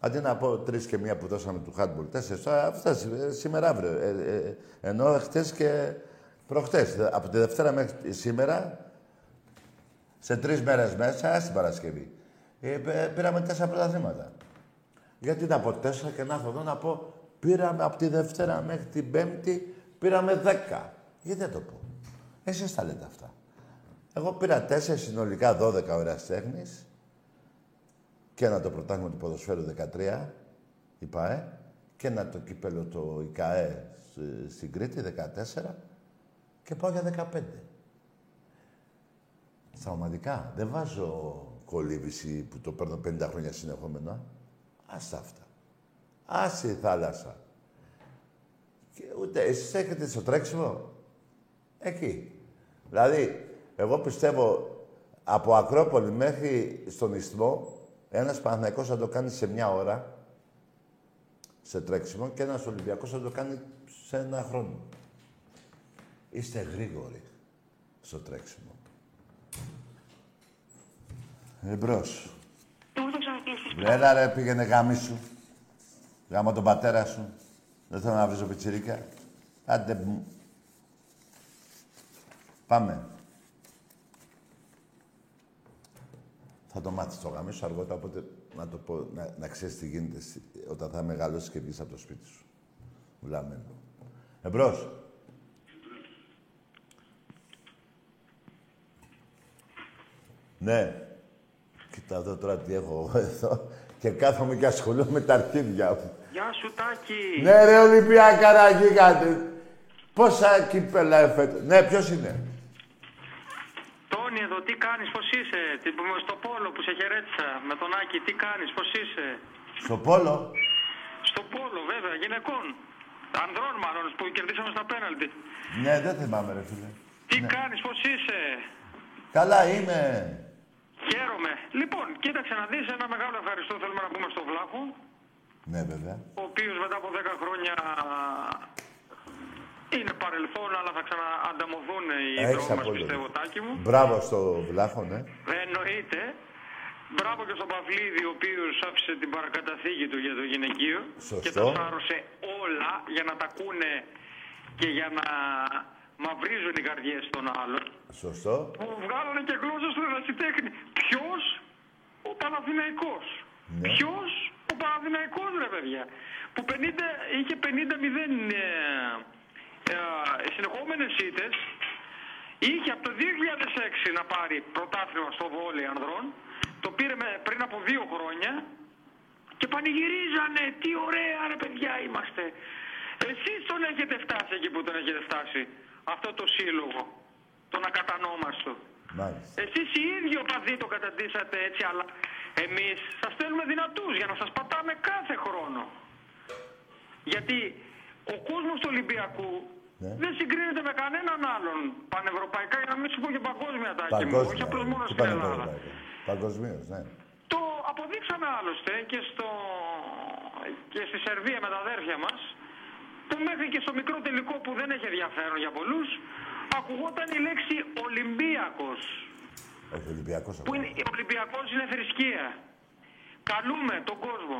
αντί να πω τρεις και μία που δώσαμε του handball, τέσσερις, τώρα αυτά σή- σήμερα αύριο. Ε, ε, ενώ χτες και προχτές. Από τη Δευτέρα μέχρι σήμερα, σε τρεις μέρες μέσα, στην Παρασκευή, ε, π- πήραμε τέσσερα πρωταθλήματα. Γιατί να πω τέσσερα και να έρθω εδώ να πω πήραμε από τη Δευτέρα μέχρι την Πέμπτη, πήραμε δέκα. Γιατί δεν το πω. Εσείς τα λέτε αυτά. Εγώ πήρα τέσσερα συνολικά 12 ώρες τέχνης και ένα το πρωτάθλημα του ποδοσφαίρου 13, η ΠΑΕ, και ένα το κύπελο το ΙΚΑΕ σ- στην Κρήτη 14 και πάω για 15. Στα ομαδικά. Δεν βάζω κολύβηση που το παίρνω 50 χρόνια συνεχόμενα. Άστα αυτά. Άσε η θάλασσα. Και ούτε εσείς έχετε στο τρέξιμο; Εκεί. Δηλαδή, εγώ πιστεύω από Ακρόπολη μέχρι στον Ισθμό, ένας Παναθηναϊκός θα το κάνει σε μια ώρα, σε τρέξιμο, και ένας Ολυμπιακός θα το κάνει σε ένα χρόνο. Είστε γρήγοροι στο τρέξιμο. Εμπρός.
Εγώ το ξανακλείσεις.
Έλα ρε, πήγαινε γάμι σου. Γάμο τον πατέρα σου. Δεν θέλω να βρίζω πιτσιρίκα. Άντε μου. Πάμε. Θα το μάθεις το γάμι σου αργότερα, οπότε να το πω, να, να ξέρεις τι γίνεται στη- όταν θα μεγαλώσεις και βγεις από το σπίτι σου. Βλαμμένο. Εμπρός. Ναι. Κοίτα εδώ τώρα τι έχω εδώ και κάθομαι και ασχολούμαι με τα αρχίδια μου.
Γεια σου Τάκη.
Ναι ρε Ολυμπιακά να γίγαντε. Πόσα κύπελα εφέτο. Ναι, ποιος είναι;
Τόνι εδώ, τι κάνεις, πώς είσαι; Τι- Στο πόλο που σε χαιρέτησα με τον Άκη, τι κάνεις, πώς είσαι;
Στο πόλο;
Στο πόλο βέβαια, γυναικών. Ανδρών μάλλον που κερδίσαμε στα πέναλτι.
Ναι, δεν θυμάμαι ρε φίλε.
Τι κάνεις, πώς είσαι;
Καλά είμαι.
Χαίρομαι. Λοιπόν, κοίταξε να δεις ένα μεγάλο ευχαριστώ θέλουμε να πούμε στο Βλάχο,
Ναι, βέβαια.
ο οποίος μετά από 10 χρόνια είναι παρελθόν, αλλά θα ξαναανταμωθούν οι
Έχεις
δρόμοι μας,
απόλυτο.
πιστεύω, Τάκη μου.
Μπράβο στο βλάχο, ναι.
Δεν εννοείται. Μπράβο και στον Παυλίδη, ο οποίος άφησε την παρακαταθήκη του για το γυναικείο
Σωστό.
και τα σάρωσε όλα για να τα ακούνε και για να μαυρίζουν οι καρδιές των άλλων.
Σωστό.
Που βγάλανε και γλώσσα στον ερασιτέχνη. Ποιος; Ο Παναθηναϊκός.
Ναι.
Ποιος; Ο Παναθηναϊκός, ρε παιδιά. Που 50, είχε 50-0 ε, ε, συνεχόμενες ήττες. Είχε από το 2006 να πάρει πρωτάθλημα στο βόλεϊ ανδρών. Το πήρε με- πριν από δύο χρόνια. Και πανηγυρίζανε. Τι ωραία ρε παιδιά είμαστε. Εσείς τον έχετε φτάσει εκεί που τον έχετε φτάσει. Αυτό το σύλλογο. Τον ακατανόμαστο.
Μάλιστα.
Εσείς οι ίδιοι οπαδοί το καταντήσατε έτσι, αλλά εμείς σας στέλνουμε δυνατούς για να σας πατάμε κάθε χρόνο. Γιατί ο κόσμος του Ολυμπιακού
Ναι.
δεν συγκρίνεται με κανέναν άλλον πανευρωπαϊκά, για να μην σου πω και παγκόσμια τάκη μου, όχι απλώς μόνο
Τι
στην
πάνε
Ελλάδα.
τώρα, Παγκοσμίως, ναι.
Το αποδείξαμε άλλωστε και, στο... και στη Σερβία με τα αδέρφια μας που μέχρι και στο μικρό τελικό που δεν έχει ενδιαφέρον για πολλούς, ακουγόταν η λέξη Ολυμπίακος.
Όχι, Ολυμπιακός.
Που είναι, Ολυμπιακός είναι θρησκεία. Καλούμε τον κόσμο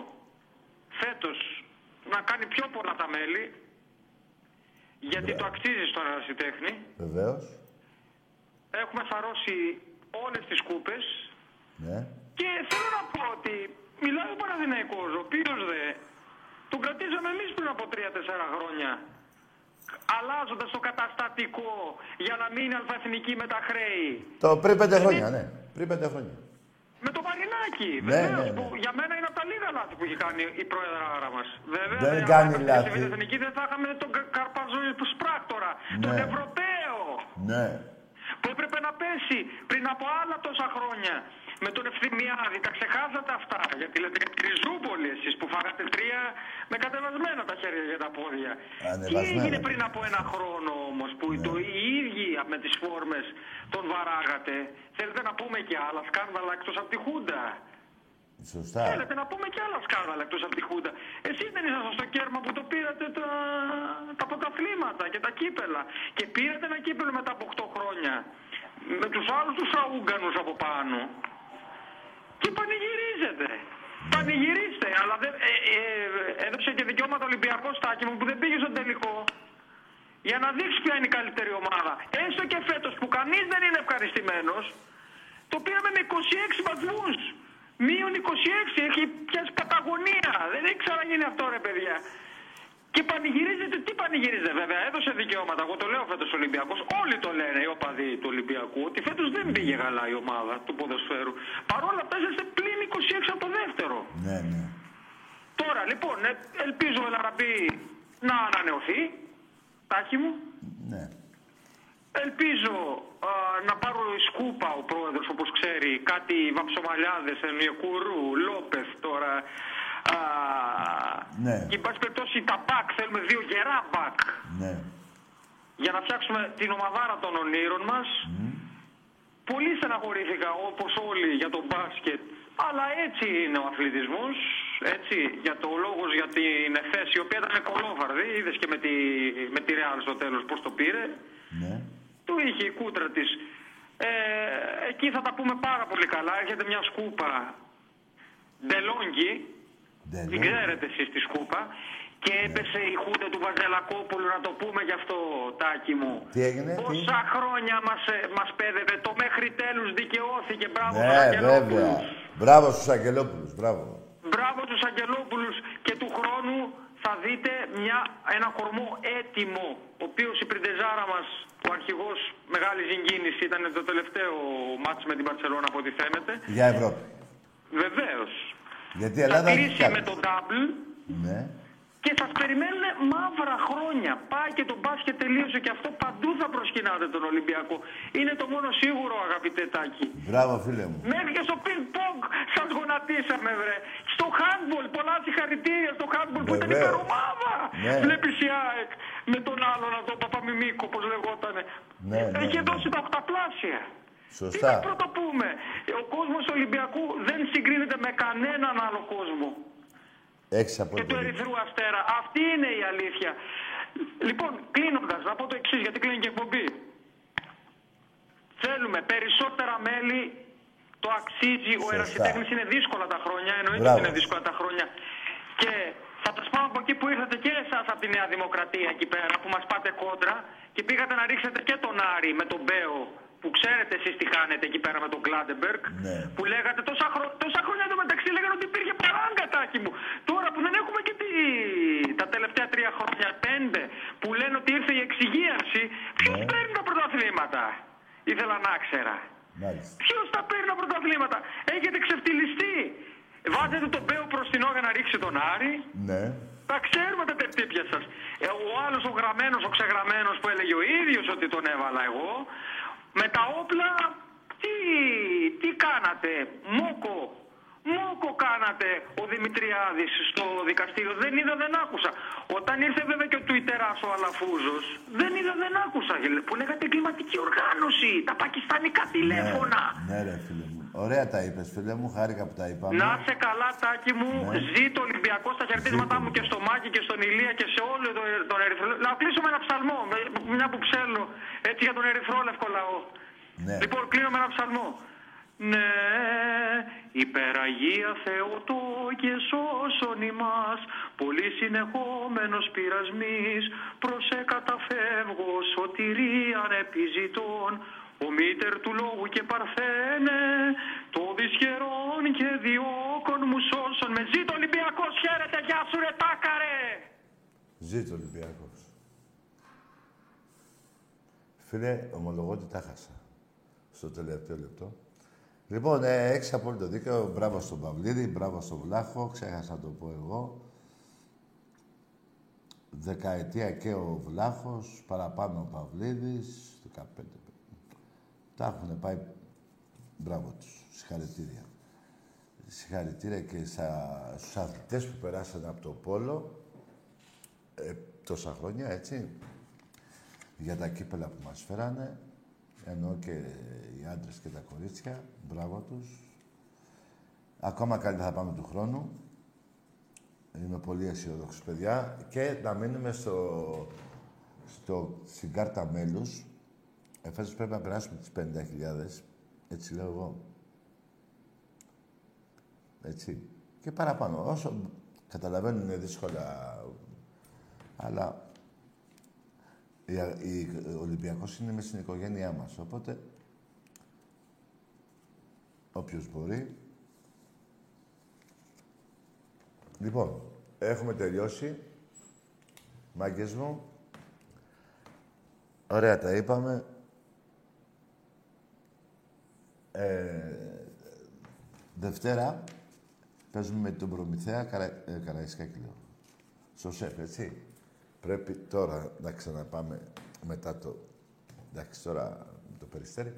φέτος να κάνει πιο πολλά τα μέλη, γιατί το αξίζει στον ερασιτέχνη.
Βεβαίως.
Έχουμε σαρώσει όλες τις κούπες
Ναι.
και θέλω να πω ότι μιλάει ο Παναδημαϊκός, ο οποίος δε τον κρατήσαμε εμείς πριν από 3-4 χρόνια αλλάζοντας το καταστατικό για να μείνει αλφαεθνική με τα χρέη.
Το πριν πέντε χρόνια, ναι. Πριν πέντε χρόνια.
Με το Μαρινάκι,
Ναι,
βεβαίως,
ναι, ναι.
που για μένα είναι από τα λίγα λάθη που έχει κάνει η πρόεδρα μας. Βέβαια,
Δεν
αν
κάνει
είχαμε
λάθη.
στη Εθνική δεν θα είχαμε τον Κα- Καρπαζόη που σπράκτορα, τον
Ναι.
Ευρωπαίο,
Ναι.
που έπρεπε να πέσει πριν από άλλα τόσα χρόνια. Με τον Ευθυμιάδη, τα ξεχάσατε αυτά. Γιατί λέτε για τη Ριζούπολη εσείς που φάγατε τρία με κατεβασμένα τα χέρια για τα πόδια. Τι
Ανεβασμένα.
έγινε πριν από ένα χρόνο όμως που
Ναι.
το, οι ίδιοι με τις φόρμες τον βαράγατε; Θέλετε να πούμε και άλλα σκάνδαλα εκτός από τη Χούντα;
Σωστά.
Θέλετε να πούμε και άλλα σκάνδαλα εκτός από τη Χούντα. Εσείς δεν ήσασταν στο κέρμα που το πήρατε τα, τα πρωταθλήματα και τα κύπελα. Και πήρατε ένα κύπελο μετά από 8 χρόνια. Με τους άλλους τους αούγκανους από πάνω. Και πανηγυρίζετε. Πανηγυρίστε, αλλά δεν, ε, ε, έδωσε και δικαιώματα Ολυμπιακός στάκι μου που δεν πήγε στον τελικό. Για να δείξει ποια είναι η καλύτερη ομάδα. Έστω και φέτος που κανείς δεν είναι ευχαριστημένος, το πήραμε με 26 βαθμούς. Μείον 26, έχει πιάσει καταγωνία. Δεν έχει ξαναγίνει αυτό ρε παιδιά. Και πανηγυρίζεται, τι πανηγυρίζεται βέβαια, έδωσε δικαιώματα. Εγώ το λέω φέτος Ολυμπιακός. Όλοι το λένε οι οπαδοί του Ολυμπιακού ότι φέτος δεν πήγε καλά η ομάδα του ποδοσφαίρου. Παρ' όλα αυτά είσαστε πλήν 26 από το δεύτερο.
Ναι, ναι.
Τώρα λοιπόν, ε, ελπίζω ο Ελαραμπή να ανανεωθεί. Τάχη μου.
Ναι.
Ελπίζω α, να πάρω η σκούπα ο πρόεδρος όπως ξέρει κάτι βαψομαλιάδες, Ενιεκουρού, Λόπεθ τώρα α,
Ναι.
και εν πάση περιπτώσει τα μπακ, θέλουμε δύο γερά μπακ
Ναι.
για να φτιάξουμε την ομαδάρα των ονείρων μας. Πολύ στεναχωρήθηκα όπως όλοι για τον μπάσκετ, αλλά έτσι είναι ο αθλητισμός, έτσι, για το λόγος για την θέση, η οποία ήταν κολόφαρδη, είδες και με τη, με τη Real στο τέλος πώς το πήρε.
Ναι.
Το είχε η κούτρα της. Ε, εκεί θα τα πούμε πάρα πολύ καλά. Έρχεται μια σκούπα Ντελόγκη. Την ξέρετε εσείς τη σκούπα. Και έπεσε η χούντα του Βαζελακόπουλου, να το πούμε γι' αυτό, Τάκη μου.
Τι έγινε, τι;
Πόσα χρόνια μας, ε, μας πέδευε, το μέχρι τέλους δικαιώθηκε. Μπράβο στους
Ναι,
Αγγελόπουλους.
βέβαια. Μπράβο στους Αγγελόπουλους, μπράβο.
Μπράβο στους Αγγελόπουλους και του χρόνου θα δείτε μια, ένα κορμό έτοιμο, ο οποίος η πριντεζάρα μας, ο αρχηγός μεγάλης συγκίνησης, ήταν το τελευταίο μάτς με την Παρσελόνα από ό,τι φαίνεται.
Για Ευρώπη.
Βεβαίως.
Γιατί η
Θα
Ελλάδα έχει
κλείσει
κι
με
άλλους.
τον double
Ναι.
και σας περιμένουν μαύρα χρόνια. Πάει και το μπάσκετ τελείωσε και αυτό παντού θα προσκυνάτε τον Ολυμπιακό. Είναι το μόνο σίγουρο αγαπητέ Τάκη.
Μπράβο, φίλε μου.
Μέχρι και στο ping pong σας γονατίσαμε βρε. Στο handball, πολλά συγχαρητήρια στο handball που ήταν
Βεβαίως.
υπερομάδα.
Ναι.
Βλέπεις η ΑΕΚ με τον άλλον εδώ, Παπαμιμίκο, όπως λεγότανε.
Ναι, ναι,
Έχει
ναι.
δώσει τα οχταπλάσια. Τι
Σωστά.
να πρώτα πούμε. Ο κόσμος του Ολυμπιακού δεν συγκρίνεται με κανέναν άλλο κόσμο.
Έχεις
Και του
απόλυτο δίκιο.
Ερυθρού Αστέρα. Αυτή είναι η αλήθεια. Λοιπόν, κλείνοντα, να πω το εξής, γιατί κλείνει και η εκπομπή. Θέλουμε περισσότερα μέλη. Το αξίζει. Ο
Σωστά.
ερασιτέχνης είναι δύσκολα τα χρόνια. Εννοείται
Μπράβο.
ότι είναι δύσκολα τα χρόνια. Και θα τα σπάω από εκεί που ήρθατε και εσάς από τη Νέα Δημοκρατία εκεί πέρα που μας πάτε κόντρα και πήγατε να ρίξετε και τον Άρη με τον Μπέο που ξέρετε εσείς τι χάνετε εκεί πέρα με τον Κλάτενμπεργκ.
Ναι.
Που λέγατε τόσα, χρο... τόσα χρόνια εντωμεταξύ λέγανε ότι υπήρχε παράγκα, Τάκη μου. Τώρα που δεν έχουμε και τη... τα τελευταία τρία χρόνια, πέντε, που λένε ότι ήρθε η εξυγίανση, ποιος
Ναι.
παίρνει τα πρωταθλήματα; Ήθελα να ξέρα.
Μάλιστα.
Ποιος τα παίρνει τα πρωταθλήματα; Έχετε ξεφτιλιστεί. Βάζετε τον Μπέο μπροστινό για να ρίξει τον Άρη.
Ναι.
Τα ξέρουμε τα τερτύπια σας. Ο άλλος ο γραμμένος, ο ξεγραμμένος που έλεγε ο ίδιος ότι τον έβαλα εγώ. Με τα όπλα, τι, τι κάνατε; Μόκο. Μόκο κάνατε ο Δημητριάδης στο δικαστήριο. Δεν είδα, δεν άκουσα. Όταν ήρθε βέβαια και ο Τουιτεράς ο Αλαφούζος, δεν είδα, δεν άκουσα. Που λέγατε κλιματική οργάνωση, τα πακιστανικά τηλέφωνα.
Ναι, ρε φίλε μου. Ωραία τα είπες, φίλε μου, χάρηκα που τα είπαμε.
Να σε καλά, τάκι μου. Ναι. Ζήτω Ολυμπιακό στα χαιρετίσματά μου και στο Μάκη και στον Ηλία και σε όλο τον, τον Ερυθρό. Να κλείσω με ένα ψαλμό, μια που ψέλνω, έτσι για τον Ερυθρόλευκο λαό.
Ναι.
Λοιπόν, κλείνω με ένα ψαλμό. Ναι, υπεραγία Θεότο και σώσον ημάς, πολύ συνεχόμενος πειρασμής, προσέ καταφεύγω σωτηρίαν επιζητών, ο μήτερ του λόγου και παρθένε, το δυσχερόν και διώκον μου σώσον. Με ζήτω Ολυμπιακός, χαίρετε, γεια σου ρε τάκαρε!
Ζήτω Ολυμπιακός. Φίλε, ομολογώ ότι τα χάσα. Στο τελευταίο λεπτό. Λοιπόν, ε, έχεις απόλυτο δίκαιο. Μπράβο στον Παυλίδη, μπράβο στον Βλάχο. Ξέχασα να το πω εγώ. Δεκαετία και ο Βλάχος, παραπάνω ο Παυλίδης, 15. Τα έχουν πάει. Μπράβο τους. Συγχαρητήρια. Συγχαρητήρια και στα, στους αθλητές που περάσαν από το Πόλο ε, τόσα χρόνια, έτσι. Για τα κύπελα που μας φέρανε. Ενώ και οι άντρες και τα κορίτσια. Μπράβο τους. Ακόμα καλύτερα θα πάμε του χρόνου. Είμαι πολύ αισιόδοξος, παιδιά. Και να μείνουμε στο, στο, στην κάρτα μέλους. Εφέτος πρέπει να περάσουμε τις 50.000. Έτσι λέω εγώ. Έτσι. Και παραπάνω. Όσο καταλαβαίνω είναι δύσκολα, αλλά ο Ολυμπιακός είναι μέσα στην οικογένειά μας. Οπότε, όποιος μπορεί. Λοιπόν, έχουμε τελειώσει. Μάγκες μου. Ωραία τα είπαμε. Ε, Δευτέρα παίζουμε με τον Προμηθέα Καρα... ε, Καραϊσκάκη, λέω. Στο ΣΕΦ, έτσι. Πρέπει τώρα να ξαναπάμε μετά το... Εντάξει, τώρα το περιστέρι.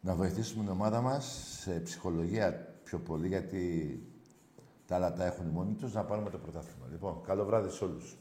Να βοηθήσουμε την ομάδα μας σε ψυχολογία πιο πολύ, γιατί τα άλλα τα έχουν μόνοι τους, να πάρουμε το πρωτάθλημα. Λοιπόν, καλό βράδυ σε όλους.